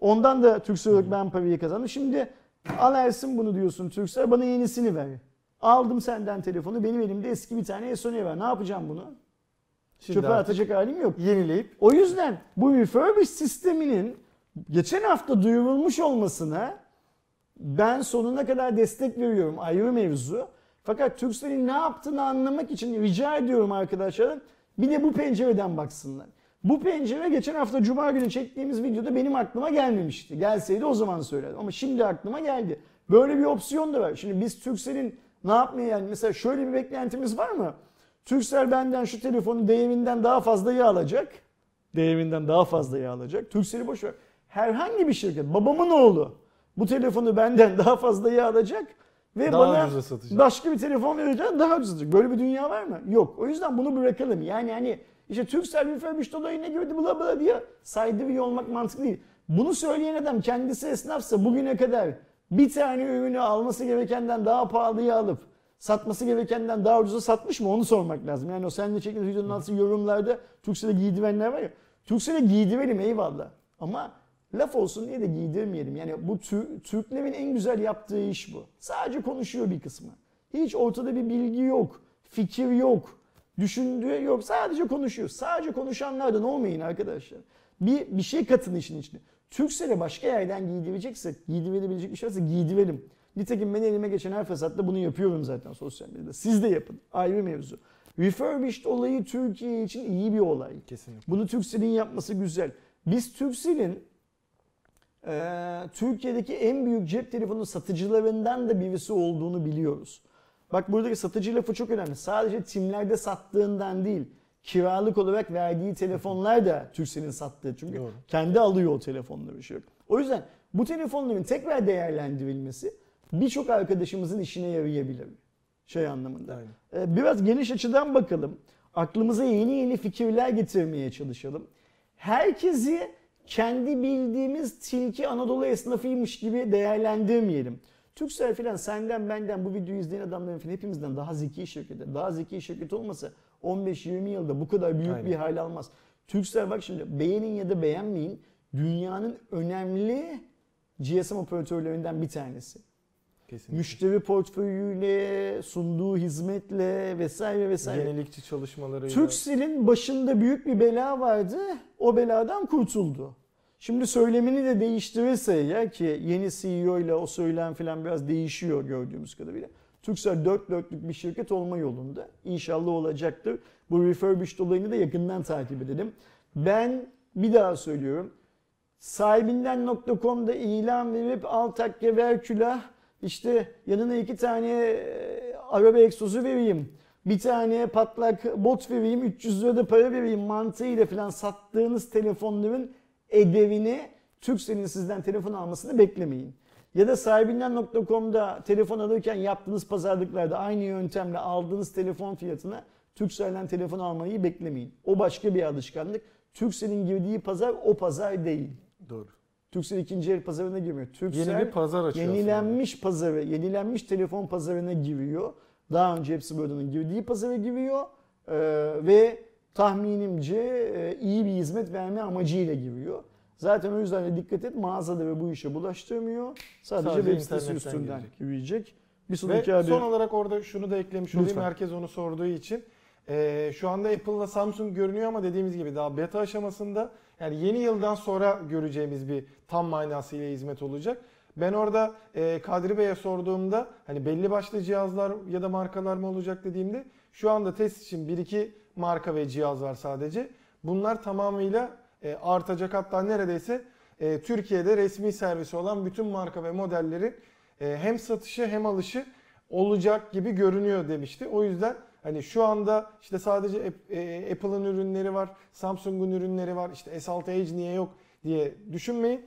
Ondan da Türksel olarak ben parayı kazandım. Şimdi al Ersin bunu diyorsun Türksel bana yenisini ver. Aldım senden telefonu benim elimde eski bir tane Estonya var. Ne yapacağım bunu? Şimdi Çöpe atacak halim yok. Yenileyip. O yüzden bu refurbish sisteminin geçen hafta duyurulmuş olmasına ben sonuna kadar destek veriyorum ayrı mevzu. Fakat Turkcell'in ne yaptığını anlamak için rica ediyorum arkadaşlar bir de bu pencereden baksınlar. Bu pencere geçen hafta Cuma günü çektiğimiz videoda benim aklıma gelmemişti. Gelseydi o zaman söylerdim ama şimdi aklıma geldi. Böyle bir opsiyon da var. Şimdi biz Turkcell'in ne yapmaya yani mesela şöyle bir beklentimiz var mı? Turkcell benden şu telefonu değerinden daha fazlayı alacak. Değerinden daha fazlayı alacak. Turkcell'i boş ver. Herhangi bir şirket, babamın oğlu bu telefonu benden daha fazlayı alacak ve Daha bana başka bir telefon verirken daha ucuz satacak. Böyle bir dünya var mı? Yok. O yüzden bunu bırakalım. Yani hani işte Turkcell refurbished olayı ne girdi bla bla diye saydırıyor olmak mantıklı değil. Bunu söyleyen adam kendisi esnafsa bugüne kadar bir tane ürünü alması gerekenden daha pahalıya alıp satması gerekenden daha ucuza satmış mı onu sormak lazım. Yani o seninle çektiğimiz videonun altı yorumlarda Turkcell'e giydirenler var ya. Turkcell'e giydirelim eyvallah. Ama laf olsun diye de giydirmeyelim. Yani bu Tür- Türklerin en güzel yaptığı iş bu. Sadece konuşuyor bir kısmı. Hiç ortada bir bilgi yok, fikir yok, düşündüğü yok. Sadece konuşuyor. Sadece konuşanlardan olmayın arkadaşlar. Bir, bir şey katın işin içine. Türkcell'e başka yerden giydireceksek, giydirilebilecek bir şey varsa giydirelim. Nitekim ben elime geçen her fırsatta bunu yapıyorum zaten sosyal medyada. Siz de yapın. Ayrı mevzu. Refurbished olayı Türkiye için iyi bir olay. Kesinlikle. Bunu Turkcell'in yapması güzel. Biz Turkcell'in eee, Türkiye'deki en büyük cep telefonu satıcılarından da birisi olduğunu biliyoruz. Bak buradaki satıcı lafı çok önemli. Sadece timlerde sattığından değil, kiralık olarak verdiği telefonlar da Turkcell'in sattığı. Çünkü Doğru. kendi alıyor o telefonları bir şey yok. O yüzden bu telefonların tekrar değerlendirilmesi birçok arkadaşımızın işine yarayabilir. Şey anlamında. Aynen. Ee, Biraz geniş açıdan bakalım. Aklımıza yeni yeni fikirler getirmeye çalışalım. Herkesi kendi bildiğimiz tilki Anadolu esnafıymış gibi değerlendirmeyelim. Turkcell filan senden benden bu videoyu izleyen adamların filan hepimizden daha zeki şirketi. Daha zeki şirket olmasa 15-20 yılda bu kadar büyük Aynen. bir hal almaz. Turkcell bak şimdi beğenin ya da beğenmeyin dünyanın önemli GSM operatörlerinden bir tanesi Kesinlikle. müşteri portföyüyle, sunduğu hizmetle vesaire vesaire. Yenilikçi çalışmalarıyla. Turkcell'in başında büyük bir bela vardı. O beladan kurtuldu. Şimdi söylemini de değiştirirse ya ki yeni CEO ile o söylem falan biraz değişiyor gördüğümüz kadarıyla. Turkcell dört dörtlük bir şirket olma yolunda. İnşallah olacaktır. Bu refurbished olayını da yakından takip edelim. Ben bir daha söylüyorum. Sahibinden.com'da ilan verip al takke ver külah işte yanına iki tane e, araba egzozu vereyim. Bir tane patlak bot vereyim 300 lira da para vereyim mantığıyla falan sattığınız telefonların edevini Turkcell'in sizden telefon almasını beklemeyin. Ya da sahibinden.com'da telefon alırken yaptığınız pazarlıklarda aynı yöntemle aldığınız telefon fiyatına Turkcell'den telefon almayı beklemeyin. O başka bir alışkanlık. Turkcell'in girdiği pazar o pazar değil. Doğru. Turkcell ikinci el pazarına girmiyor. Turkcell Yeni bir pazar açıyor aslında. yenilenmiş pazarı, yenilenmiş telefon pazarına giriyor. Daha önce hepsi buradanın girdiği pazara giriyor Ee, ve tahminimce e, iyi bir hizmet verme amacıyla giriyor. Zaten o yüzden de dikkat et mağazaları bu işe bulaştırmıyor. Sadece, Sadece web sitesi üstünden girecek. Bir Ve sonraki haber. son olarak orada şunu da eklemiş olayım. Lütfen. Herkes onu sorduğu için. Ee, şu anda Apple'la Samsung görünüyor ama dediğimiz gibi daha beta aşamasında. Yani yeni yıldan sonra göreceğimiz bir tam manasıyla hizmet olacak. Ben orada e, Kadri Bey'e sorduğumda hani belli başlı cihazlar ya da markalar mı olacak dediğimde şu anda test için 1-2 marka ve cihaz var sadece. Bunlar tamamıyla e, artacak hatta neredeyse e, Türkiye'de resmi servisi olan bütün marka ve modelleri e, hem satışı hem alışı olacak gibi görünüyor demişti. O yüzden hani şu anda işte sadece App- Apple'ın ürünleri var, Samsung'un ürünleri var. İşte S6 Edge niye yok diye düşünmeyin.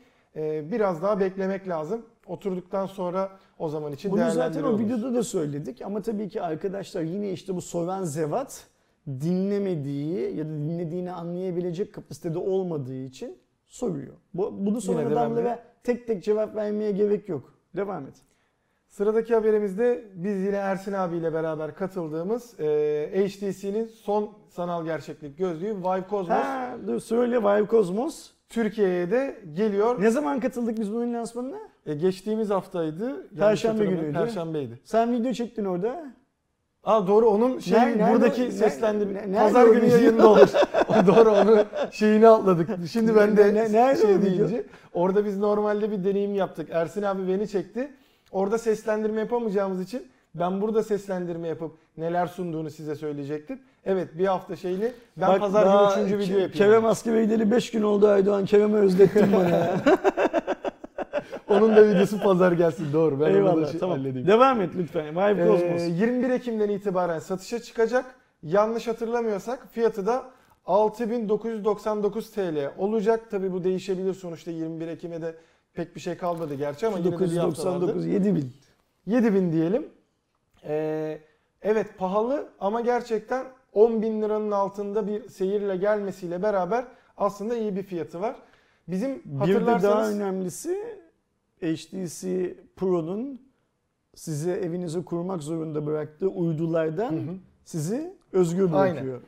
Biraz daha beklemek lazım. Oturduktan sonra o zaman için Bunu zaten o videoda da söyledik ama tabii ki arkadaşlar yine işte bu soran zevat dinlemediği ya da dinlediğini anlayabilecek kapasitede olmadığı için soruyor. Bu, bunu soran ben adamlara tek tek cevap vermeye gerek yok. Devam et. Sıradaki haberimizde biz yine Ersin abiyle beraber katıldığımız e, HTC'nin son sanal gerçeklik gözlüğü Vive Cosmos Ha, dur söyle Vive Cosmos. Türkiye'ye de geliyor. Ne zaman katıldık biz bunun lansmanına? E, geçtiğimiz haftaydı. Perşembe günüydü. Perşembeydi. Sen video çektin orada. Aa doğru onun şey Ne- buradaki ne- seslendirme ne- nerede pazar günü yayında olur. *laughs* O doğru onu şeyini atladık. Şimdi ben de Ne- ne- o şey deyince orada biz normalde bir deneyim yaptık. Ersin abi beni çekti. Orada seslendirme yapamayacağımız için ben burada seslendirme yapıp neler sunduğunu size söyleyecektim. Evet bir hafta şeyli ben Bak pazar günü 3. video Ke- yapayım. Kerem askere gideli 5 gün oldu Aydoğan. Kerem'i özlettin bana. *laughs* Onun da videosu pazar gelsin doğru. Ben onu da Eyvallah şey tamam. halledeyim. Devam et lütfen. Vive Ee, Cosmos. 21 Ekim'den itibaren satışa çıkacak Yanlış hatırlamıyorsak fiyatı da 6999 TL olacak. Tabi bu değişebilir sonuçta 21 Ekim'e de pek bir şey kalmadı gerçi ama yine de bir hafta vardı. 999 7000. 7000 diyelim. Ee, evet pahalı ama gerçekten 10 bin liranın altında bir seyirle gelmesiyle beraber aslında iyi bir fiyatı var. Bizim Bir de hatırlarsanız daha önemlisi HTC Pro'nun size evinize kurmak zorunda bıraktığı uydulardan Hı hı. sizi özgür Aynen. bırakıyor.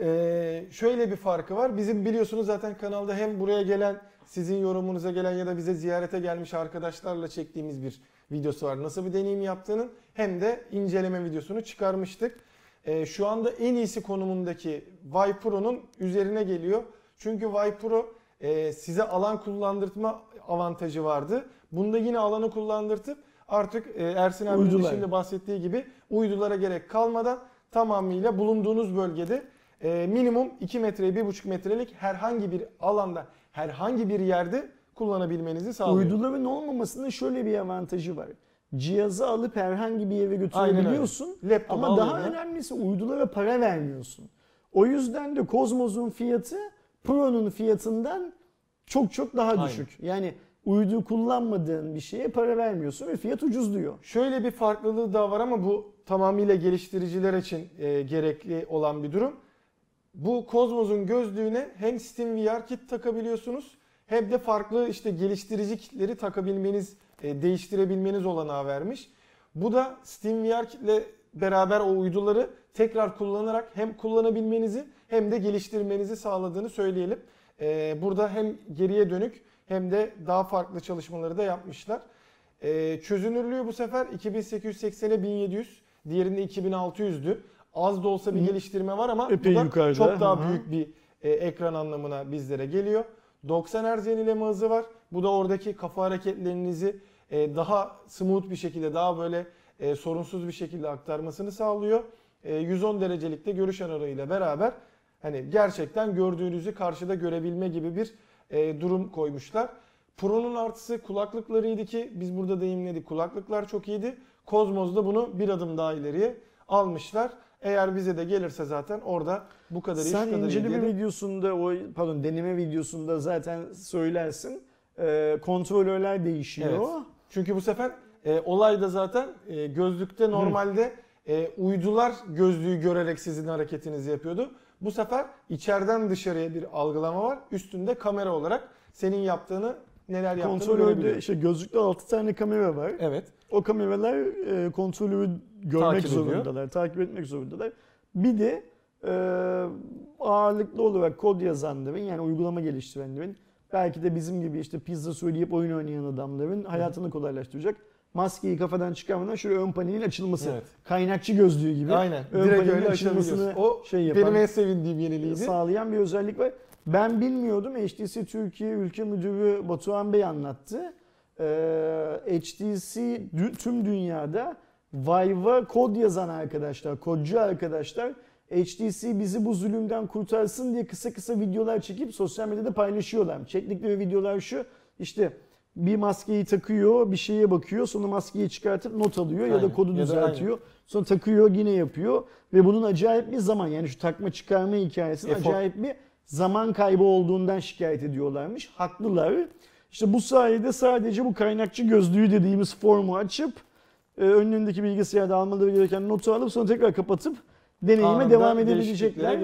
Ee, şöyle bir farkı var. Bizim biliyorsunuz zaten kanalda hem buraya gelen, sizin yorumunuza gelen ya da bize ziyarete gelmiş arkadaşlarla çektiğimiz bir videosu var. Nasıl bir deneyim yaptığının hem de inceleme videosunu çıkarmıştık. Ee, şu anda en iyisi konumundaki Y Pro'nun üzerine geliyor. Çünkü Y Pro e, size alan kullandırtma avantajı vardı. Bunda yine alanı kullandırtıp artık e, Ersin abinin şimdi bahsettiği gibi uydulara gerek kalmadan tamamıyla bulunduğunuz bölgede e, minimum 2 metre 1,5 metrelik herhangi bir alanda herhangi bir yerde kullanabilmenizi sağlıyor. Uyduların olmamasının şöyle bir avantajı var. Cihazı alıp herhangi bir yere Aynen götürebiliyorsun. Ama daha alıyorsun. önemlisi uydulara para vermiyorsun. O yüzden de Cosmos'un fiyatı Pro'nun fiyatından çok çok daha Aynen. düşük. Yani uydu kullanmadığın bir şeye para vermiyorsun ve fiyat ucuzluyor. Şöyle bir farklılığı daha var ama bu tamamıyla geliştiriciler için e, gerekli olan bir durum. Bu Cosmos'un gözlüğüne hem Steam VR kit takabiliyorsunuz hem de farklı işte geliştirici kitleri takabilmeniz, e, değiştirebilmeniz olanağı vermiş. Bu da Steam VR kitle beraber o uyduları tekrar kullanarak hem kullanabilmenizi hem de geliştirmenizi sağladığını söyleyelim. E, burada hem geriye dönük hem de daha farklı çalışmaları da yapmışlar. Ee, çözünürlüğü bu sefer 2880'e 1700, diğerinde 2600'dü. Az da olsa bir Hı. geliştirme var ama Epey bu da yukarıda. çok daha Hı büyük bir e, ekran anlamına bizlere geliyor. 90 Hz yenileme hızı var. Bu da oradaki kafa hareketlerinizi e, daha smooth bir şekilde, daha böyle e, sorunsuz bir şekilde aktarmasını sağlıyor. E, 110 derecelikte görüş aralığıyla beraber hani gerçekten gördüğünüzü karşıda görebilme gibi bir e, durum koymuşlar. Pro'nun artısı kulaklıklarıydı ki biz burada deyimledik. Kulaklıklar çok iyiydi. Cosmos da bunu bir adım daha ileriye almışlar. Eğer bize de gelirse zaten orada bu kadar Sen kadar iyi inceleme de- videosunda o pardon deneme videosunda zaten söylersin. Ee, kontrolörler değişiyor. Evet. Çünkü bu sefer e, olay da zaten e, gözlükte normalde e, uydular gözlüğü görerek sizin hareketinizi yapıyordu. Bu sefer içeriden dışarıya bir algılama var. Üstünde kamera olarak senin yaptığını neler yaptığını Kontrolörde işte gözlükte 6 tane kamera var. Evet. O kameralar e, kontrolörü görmek Takip ediyor. zorundalar, takip etmek zorundalar. Bir de e, ağırlıklı olarak kod yazanların yani uygulama geliştirenlerin belki de bizim gibi işte pizza söyleyip oyun oynayan adamların hayatını kolaylaştıracak. Maskeyi kafadan çıkarmadan şöyle ön panelin açılması. Evet. Kaynakçı gözlüğü gibi. Aynen. ön Direkt panelin açılmasını. O şey yapan, benim en sevindiğim yeniliğiydi. sağlayan bir özellik var. Ben bilmiyordum. HTC Türkiye Ülke Müdürü Batuhan Bey anlattı. Ee, HTC tüm dünyada Vive'a kod yazan arkadaşlar, kodcu arkadaşlar HTC bizi bu zulümden kurtarsın diye kısa kısa videolar çekip sosyal medyada paylaşıyorlar. Çektikleri videolar şu işte bir maskeyi takıyor, bir şeye bakıyor, sonra maskeyi çıkartıp not alıyor ya da Aynen. kodu Ya da düzeltiyor. Sonra takıyor yine yapıyor ve bunun acayip bir zaman yani şu takma çıkarma hikayesinin Efor. acayip bir zaman kaybı olduğundan şikayet ediyorlarmış. Haklılar. İşte bu sayede sadece bu kaynakçı gözlüğü dediğimiz formu açıp e, önlerindeki bilgisayarda almaları gereken notu alıp sonra tekrar kapatıp deneyime Anında devam edebilecekler.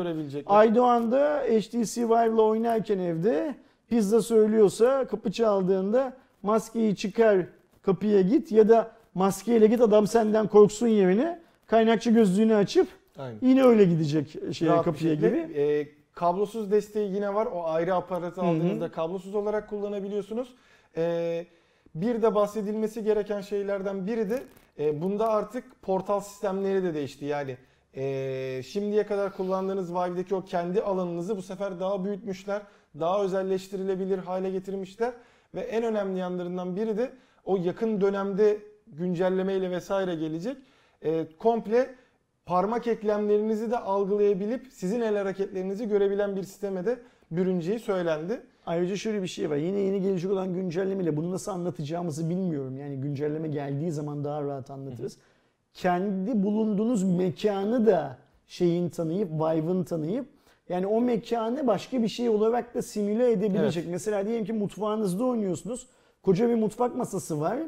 Aydoğan da HTC Vive'la oynarken evde pizza söylüyorsa kapı çaldığında maskeyi çıkar kapıya git ya da maskeyle git adam senden korksun yerine kaynakçı gözlüğünü açıp Aynen. yine öyle gidecek şeye Rahat bir kapıya şekilde. gibi. E, kablosuz desteği yine var. O ayrı aparatı aldığınızda kablosuz olarak kullanabiliyorsunuz. E, bir de bahsedilmesi gereken şeylerden biri de e, bunda artık portal sistemleri de değişti. Yani e, şimdiye kadar kullandığınız Vive'deki o kendi alanınızı bu sefer daha büyütmüşler. Daha özelleştirilebilir hale getirmişler. Ve en önemli yanlarından biri de o yakın dönemde güncellemeyle vesaire gelecek. E, komple parmak eklemlerinizi de algılayabilip sizin el hareketlerinizi görebilen bir sisteme de bürüneceği söylendi. Ayrıca şöyle bir şey var. Yine yeni gelecek olan güncellemeyle bunu nasıl anlatacağımızı bilmiyorum. Yani güncelleme geldiği zaman daha rahat anlatırız. Kendi bulunduğunuz mekanı da şeyin tanıyıp, vibe'ın tanıyıp yani o mekanı başka bir şey olarak da simüle edebilecek. Evet. Mesela diyelim ki mutfağınızda oynuyorsunuz. Koca bir mutfak masası var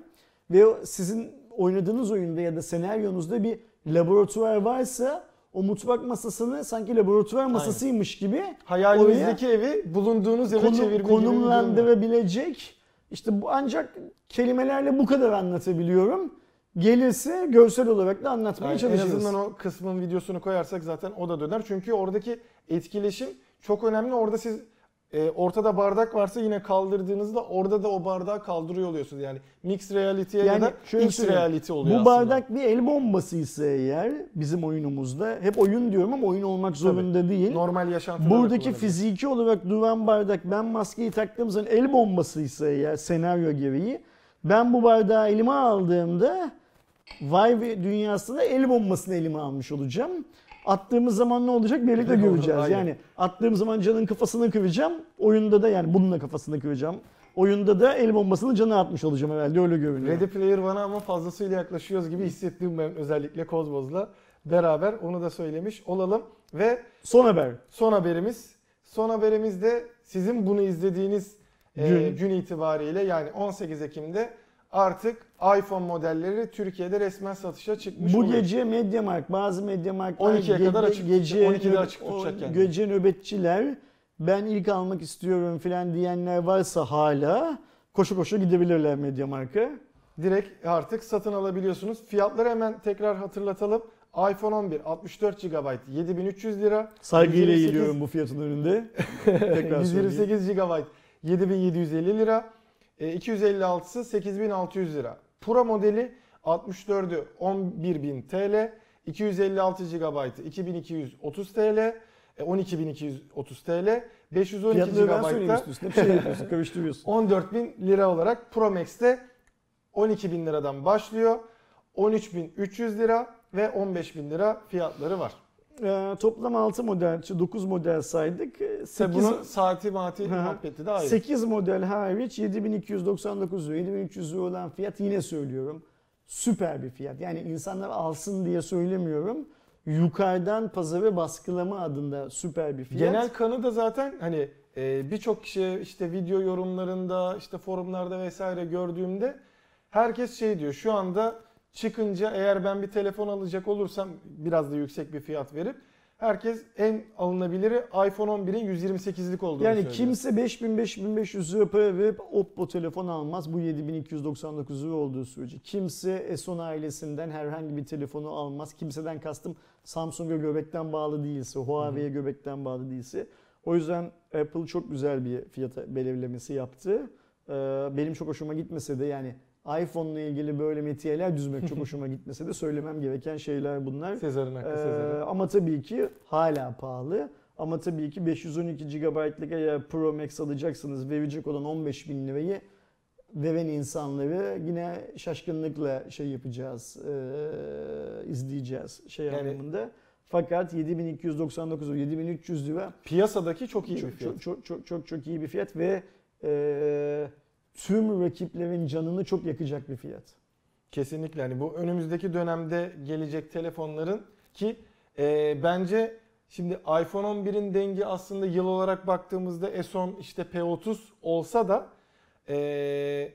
ve sizin oynadığınız oyunda ya da senaryonuzda bir laboratuvar varsa o mutfak masasını sanki laboratuvar masasıymış gibi Hayalinizdeki evi bulunduğunuz eve konu- çevirme gibi bir durum var. konumlandırabilecek. İşte bu ancak kelimelerle bu kadar anlatabiliyorum. Gelirse görsel olarak da anlatmaya Yani en çalışırız. azından o kısmın videosunu koyarsak zaten o da döner. Çünkü oradaki etkileşim çok önemli. Orada siz e, ortada bardak varsa yine kaldırdığınızda orada da o bardağı kaldırıyor oluyorsunuz. Yani mixed reality'ye ya da X reality oluyor Bu aslında. bardak bir el bombasıysa eğer bizim oyunumuzda hep oyun diyorum ama oyun olmak zorunda değil. normal yaşantıda da Buradaki fiziki olarak duran bardak ben maskeyi taktığım zaman el bombasıysa eğer senaryo gereği ben bu bardağı elime aldığımda Vive dünyasında el bombasını elime almış olacağım. Attığımız zaman ne olacak birlikte göreceğiz. Yani attığım zaman canın kafasını kıracağım. Oyunda da yani bununla kafasını kıracağım. Oyunda da el bombasını cana atmış olacağım herhalde öyle görünüyor. Ready Player One'a ama fazlasıyla yaklaşıyoruz gibi hissettim ben özellikle Kozmos'la beraber onu da söylemiş olalım. Ve Son haber. son haberimiz. Son haberimiz de sizin bunu izlediğiniz e, Gün. gün itibariyle yani 18 Ekim'de artık iPhone modelleri Türkiye'de resmen satışa çıkmış Bu oluyor. gece Mediamarkt, bazı Mediamarktlar 12'ye kadar açık gece, 12'de açık tutacak yani. Gece nöbetçiler ben ilk almak istiyorum filan diyenler varsa hala koşu koşu gidebilirler Mediamarkt'a. direkt artık satın alabiliyorsunuz. Fiyatları hemen tekrar hatırlatalım. iPhone 11 64 GB 7300 lira. Saygıyla 128 eğiliyorum bu fiyatın önünde. *laughs* Tekrar söyleyeyim. 128 GB 7750 lira. E, 256'sı 8600 lira. Pro modeli 64'ü 11000 TL. 256 GB 2230 TL. e, 12230 TL. 512 Fiyatları ben söyleyeyim GB'da üst üste. Bir şey yapıyorsun, *laughs* karıştırıyorsun. 14.000 lira olarak Pro Max'te 12.000 liradan başlıyor. 13.300 lira ve 15.000 lira fiyatları var. Ee, toplam 6 model, 9 model saydık. Ee, Tabii 8, bunun saati mati muhabbeti de ayrı. 8 model hariç 7299 lira, 7300 lira olan fiyat yine söylüyorum. Süper bir fiyat. Yani insanlar alsın diye söylemiyorum. Yukarıdan pazarı baskılama adında süper bir fiyat. Genel kanı da zaten hani e, birçok kişi işte video yorumlarında işte forumlarda vesaire gördüğümde herkes şey diyor şu anda çıkınca eğer ben bir telefon alacak olursam biraz da yüksek bir fiyat verip herkes en alınabiliri iPhone 11'in 128'lik olduğunu yani söylüyor. kimse 5000-5500 lira para verip Oppo telefon almaz. Bu 7299 lira olduğu sürece. Kimse S10 ailesinden herhangi bir telefonu almaz. Kimseden kastım Samsung'a göbekten bağlı değilse, Huawei'ye göbekten bağlı değilse. O yüzden Apple çok güzel bir fiyat belirlemesi yaptı. Ee, Benim çok hoşuma gitmese de yani iPhone'la ilgili böyle metiyeler düzmek çok hoşuma gitmese de söylemem gereken şeyler bunlar. Sezar'ın hakkı Ee, Sezar'ın. ama tabii ki hala pahalı. Ama tabii ki 512 GB'lık eğer Pro Max alacaksınız verecek olan 15 bin lirayı veren insanları yine şaşkınlıkla şey yapacağız, ee, izleyeceğiz şey Yani- anlamında. Fakat 7299 7300 lira Piyasadaki çok iyi bir çok, fiyat. çok, çok, çok, çok, çok iyi bir fiyat ve ee, tüm rakiplerin canını çok yakacak bir fiyat. Kesinlikle hani bu önümüzdeki dönemde gelecek telefonların ki e, bence şimdi iPhone 11'in dengi aslında yıl olarak baktığımızda S10 işte P30 olsa da e,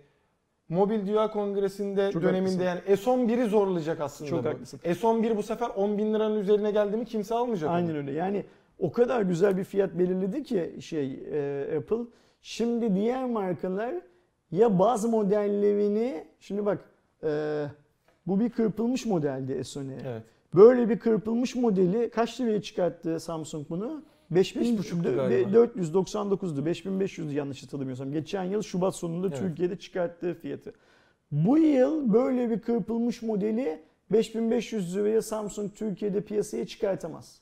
Mobil Dünya Kongresi'nde Çok döneminde yani S11'i zorlayacak aslında Çok bu. haklısın. S11 bu sefer 10 bin liranın üzerine geldi mi kimse almayacak onu. Aynen öyle. Yani o kadar güzel bir fiyat belirledi ki şey e, Apple. Şimdi diğer markalar ya bazı modellerini şimdi bak e, bu bir kırpılmış modeldi S10'e. Evet. Böyle bir kırpılmış modeli kaç liraya çıkarttı Samsung bunu? 5.5'tu galiba. 5499'du. 5500'dü yanlış hatırlamıyorsam. Geçen yıl Şubat sonunda Evet. Türkiye'de çıkarttığı fiyatı. Bu yıl böyle bir kırpılmış modeli 5500 liraya Samsung Türkiye'de piyasaya çıkartamaz.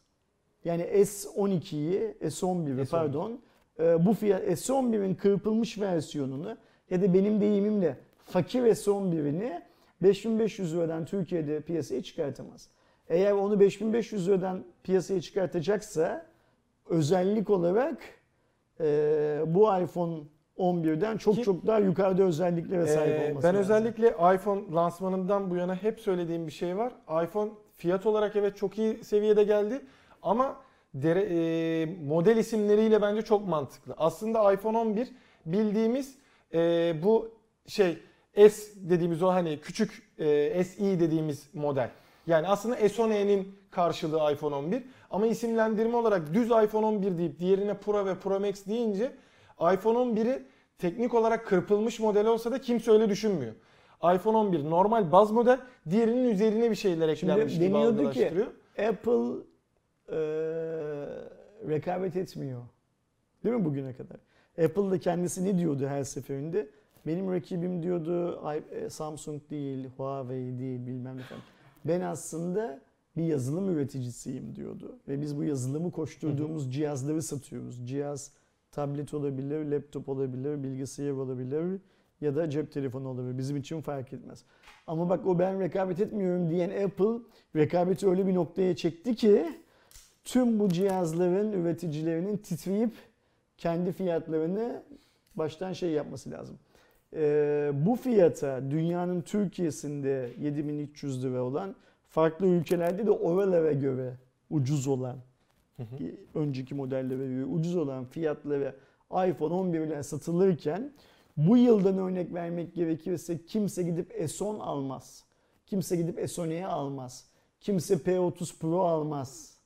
Yani S12'yi, S11'i S11. pardon, e, bu fiyat S11'in kırpılmış versiyonunu ya da benim deyimimle fakir S11'ini 5500 liradan Türkiye'de piyasaya çıkartamaz. Eğer onu 5500 liradan piyasaya çıkartacaksa özellik olarak e, bu iPhone 11'den çok Ki- çok daha yukarıda özelliklere sahip olması ben lazım. özellikle iPhone lansmanından bu yana hep söylediğim bir şey var. iPhone Fiyat olarak evet çok iyi seviyede geldi ama dere, e, model isimleriyle bence çok mantıklı. Aslında iPhone 11 bildiğimiz e, bu şey S dediğimiz o hani küçük e, SE dediğimiz model. Yani aslında S10e'nin karşılığı iPhone 11 ama isimlendirme olarak düz iPhone 11 deyip diğerine Pro ve Pro Max deyince iPhone 11'i teknik olarak kırpılmış model olsa da kimse öyle düşünmüyor. iPhone 11 normal baz model, diğerinin üzerine bir şeyler Şimdi eklenmiş gibi deniyordu ki. Apple e, rekabet etmiyor. Değil mi bugüne kadar? Apple da kendisi ne diyordu her seferinde? Benim rakibim diyordu e, Samsung değil, Huawei değil bilmem ne falan. Ben aslında bir yazılım üreticisiyim diyordu. Ve biz bu yazılımı koşturduğumuz cihazları satıyoruz. Cihaz tablet olabilir, laptop olabilir, bilgisayar olabilir ya da cep telefonu olabilir. Bizim için fark etmez. Ama bak o ben rekabet etmiyorum diyen Apple rekabeti öyle bir noktaya çekti ki tüm bu cihazların üreticilerinin titreyip kendi fiyatlarını baştan şey yapması lazım. Ee, bu fiyata dünyanın Türkiye'sinde 7300 lira olan farklı ülkelerde de oralara göre ucuz olan önceki modellere göre ucuz olan fiyatlara iPhone 11 ile satılırken bu yıldan örnek vermek gerekirse kimse gidip S10 almaz. Kimse gidip S10'e almaz. Kimse P30 Pro almaz.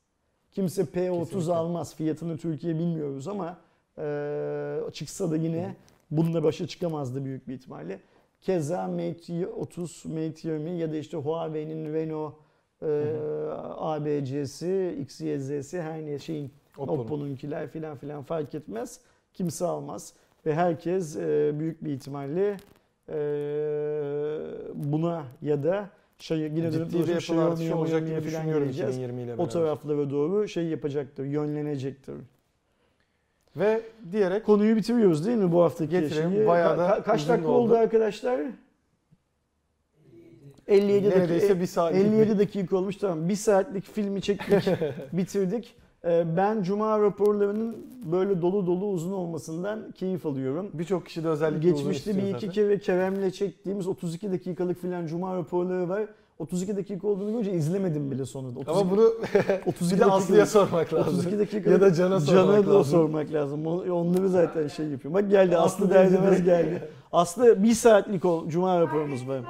Kimse P30 Kesinlikle. almaz. Fiyatını Türkiye bilmiyoruz ama e, çıksa da yine bununla başa çıkamazdı büyük bir ihtimalle. Keza Mate 30, Mate 20 ya da işte Huawei'nin Reno e, ABC'si, XYZ'si her ne şeyin Oppo'nun. Oppo'nunkiler filan filan fark etmez. Kimse almaz. Ve herkes e, büyük bir ihtimalle e, buna ya da şey yine dönüp Ciddi bir şey olacak gibi düşünüyorum geleceğiz. 2020 ile O beraber. taraflara doğru şey yapacaktır, yönlenecektir. Ve diyerek Konuyu bitiriyoruz değil mi bu haftaki Getirelim. şeyi? Bayağı da kaç dakika oldu. oldu arkadaşlar? 57 neredeyse dakika. bir saat 57 dakika olmuş tamam. Bir saatlik filmi çektik, *laughs* bitirdik. Ee, Ben Cuma raporlarının böyle dolu dolu uzun olmasından keyif alıyorum. birçok kişi de özellikle Geçmişte bir iki zaten. kere Kerem'le çektiğimiz 32 dakikalık filan Cuma raporları var. 32 dakika olduğunu görünce izlemedim bile sonunda. 32, Ama bunu *laughs* 32 *laughs* bir de Aslı'ya sormak lazım. 32 dakika Ya da Can'a sormak Can'a da lazım. sormak lazım. On- Onları zaten şey yapıyor. Bak geldi Aslı, Aslı derdemez geldi. Aslı bir saatlik o Cuma raporumuz var.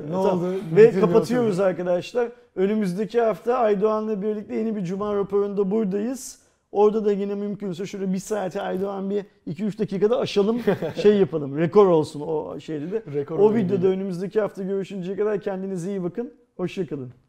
Ne Tamam. oldu? Ve kapatıyoruz arkadaşlar. Önümüzdeki hafta Aydoğan'la birlikte yeni bir Cuma raporunda buradayız. Orada da yine mümkünse şöyle bir saate Aydoğan bir 2-3 dakikada aşalım şey yapalım. *laughs* Rekor olsun o şeyde de. Rekor O videoda önümüzdeki hafta görüşünceye kadar kendinize iyi bakın. Hoşçakalın.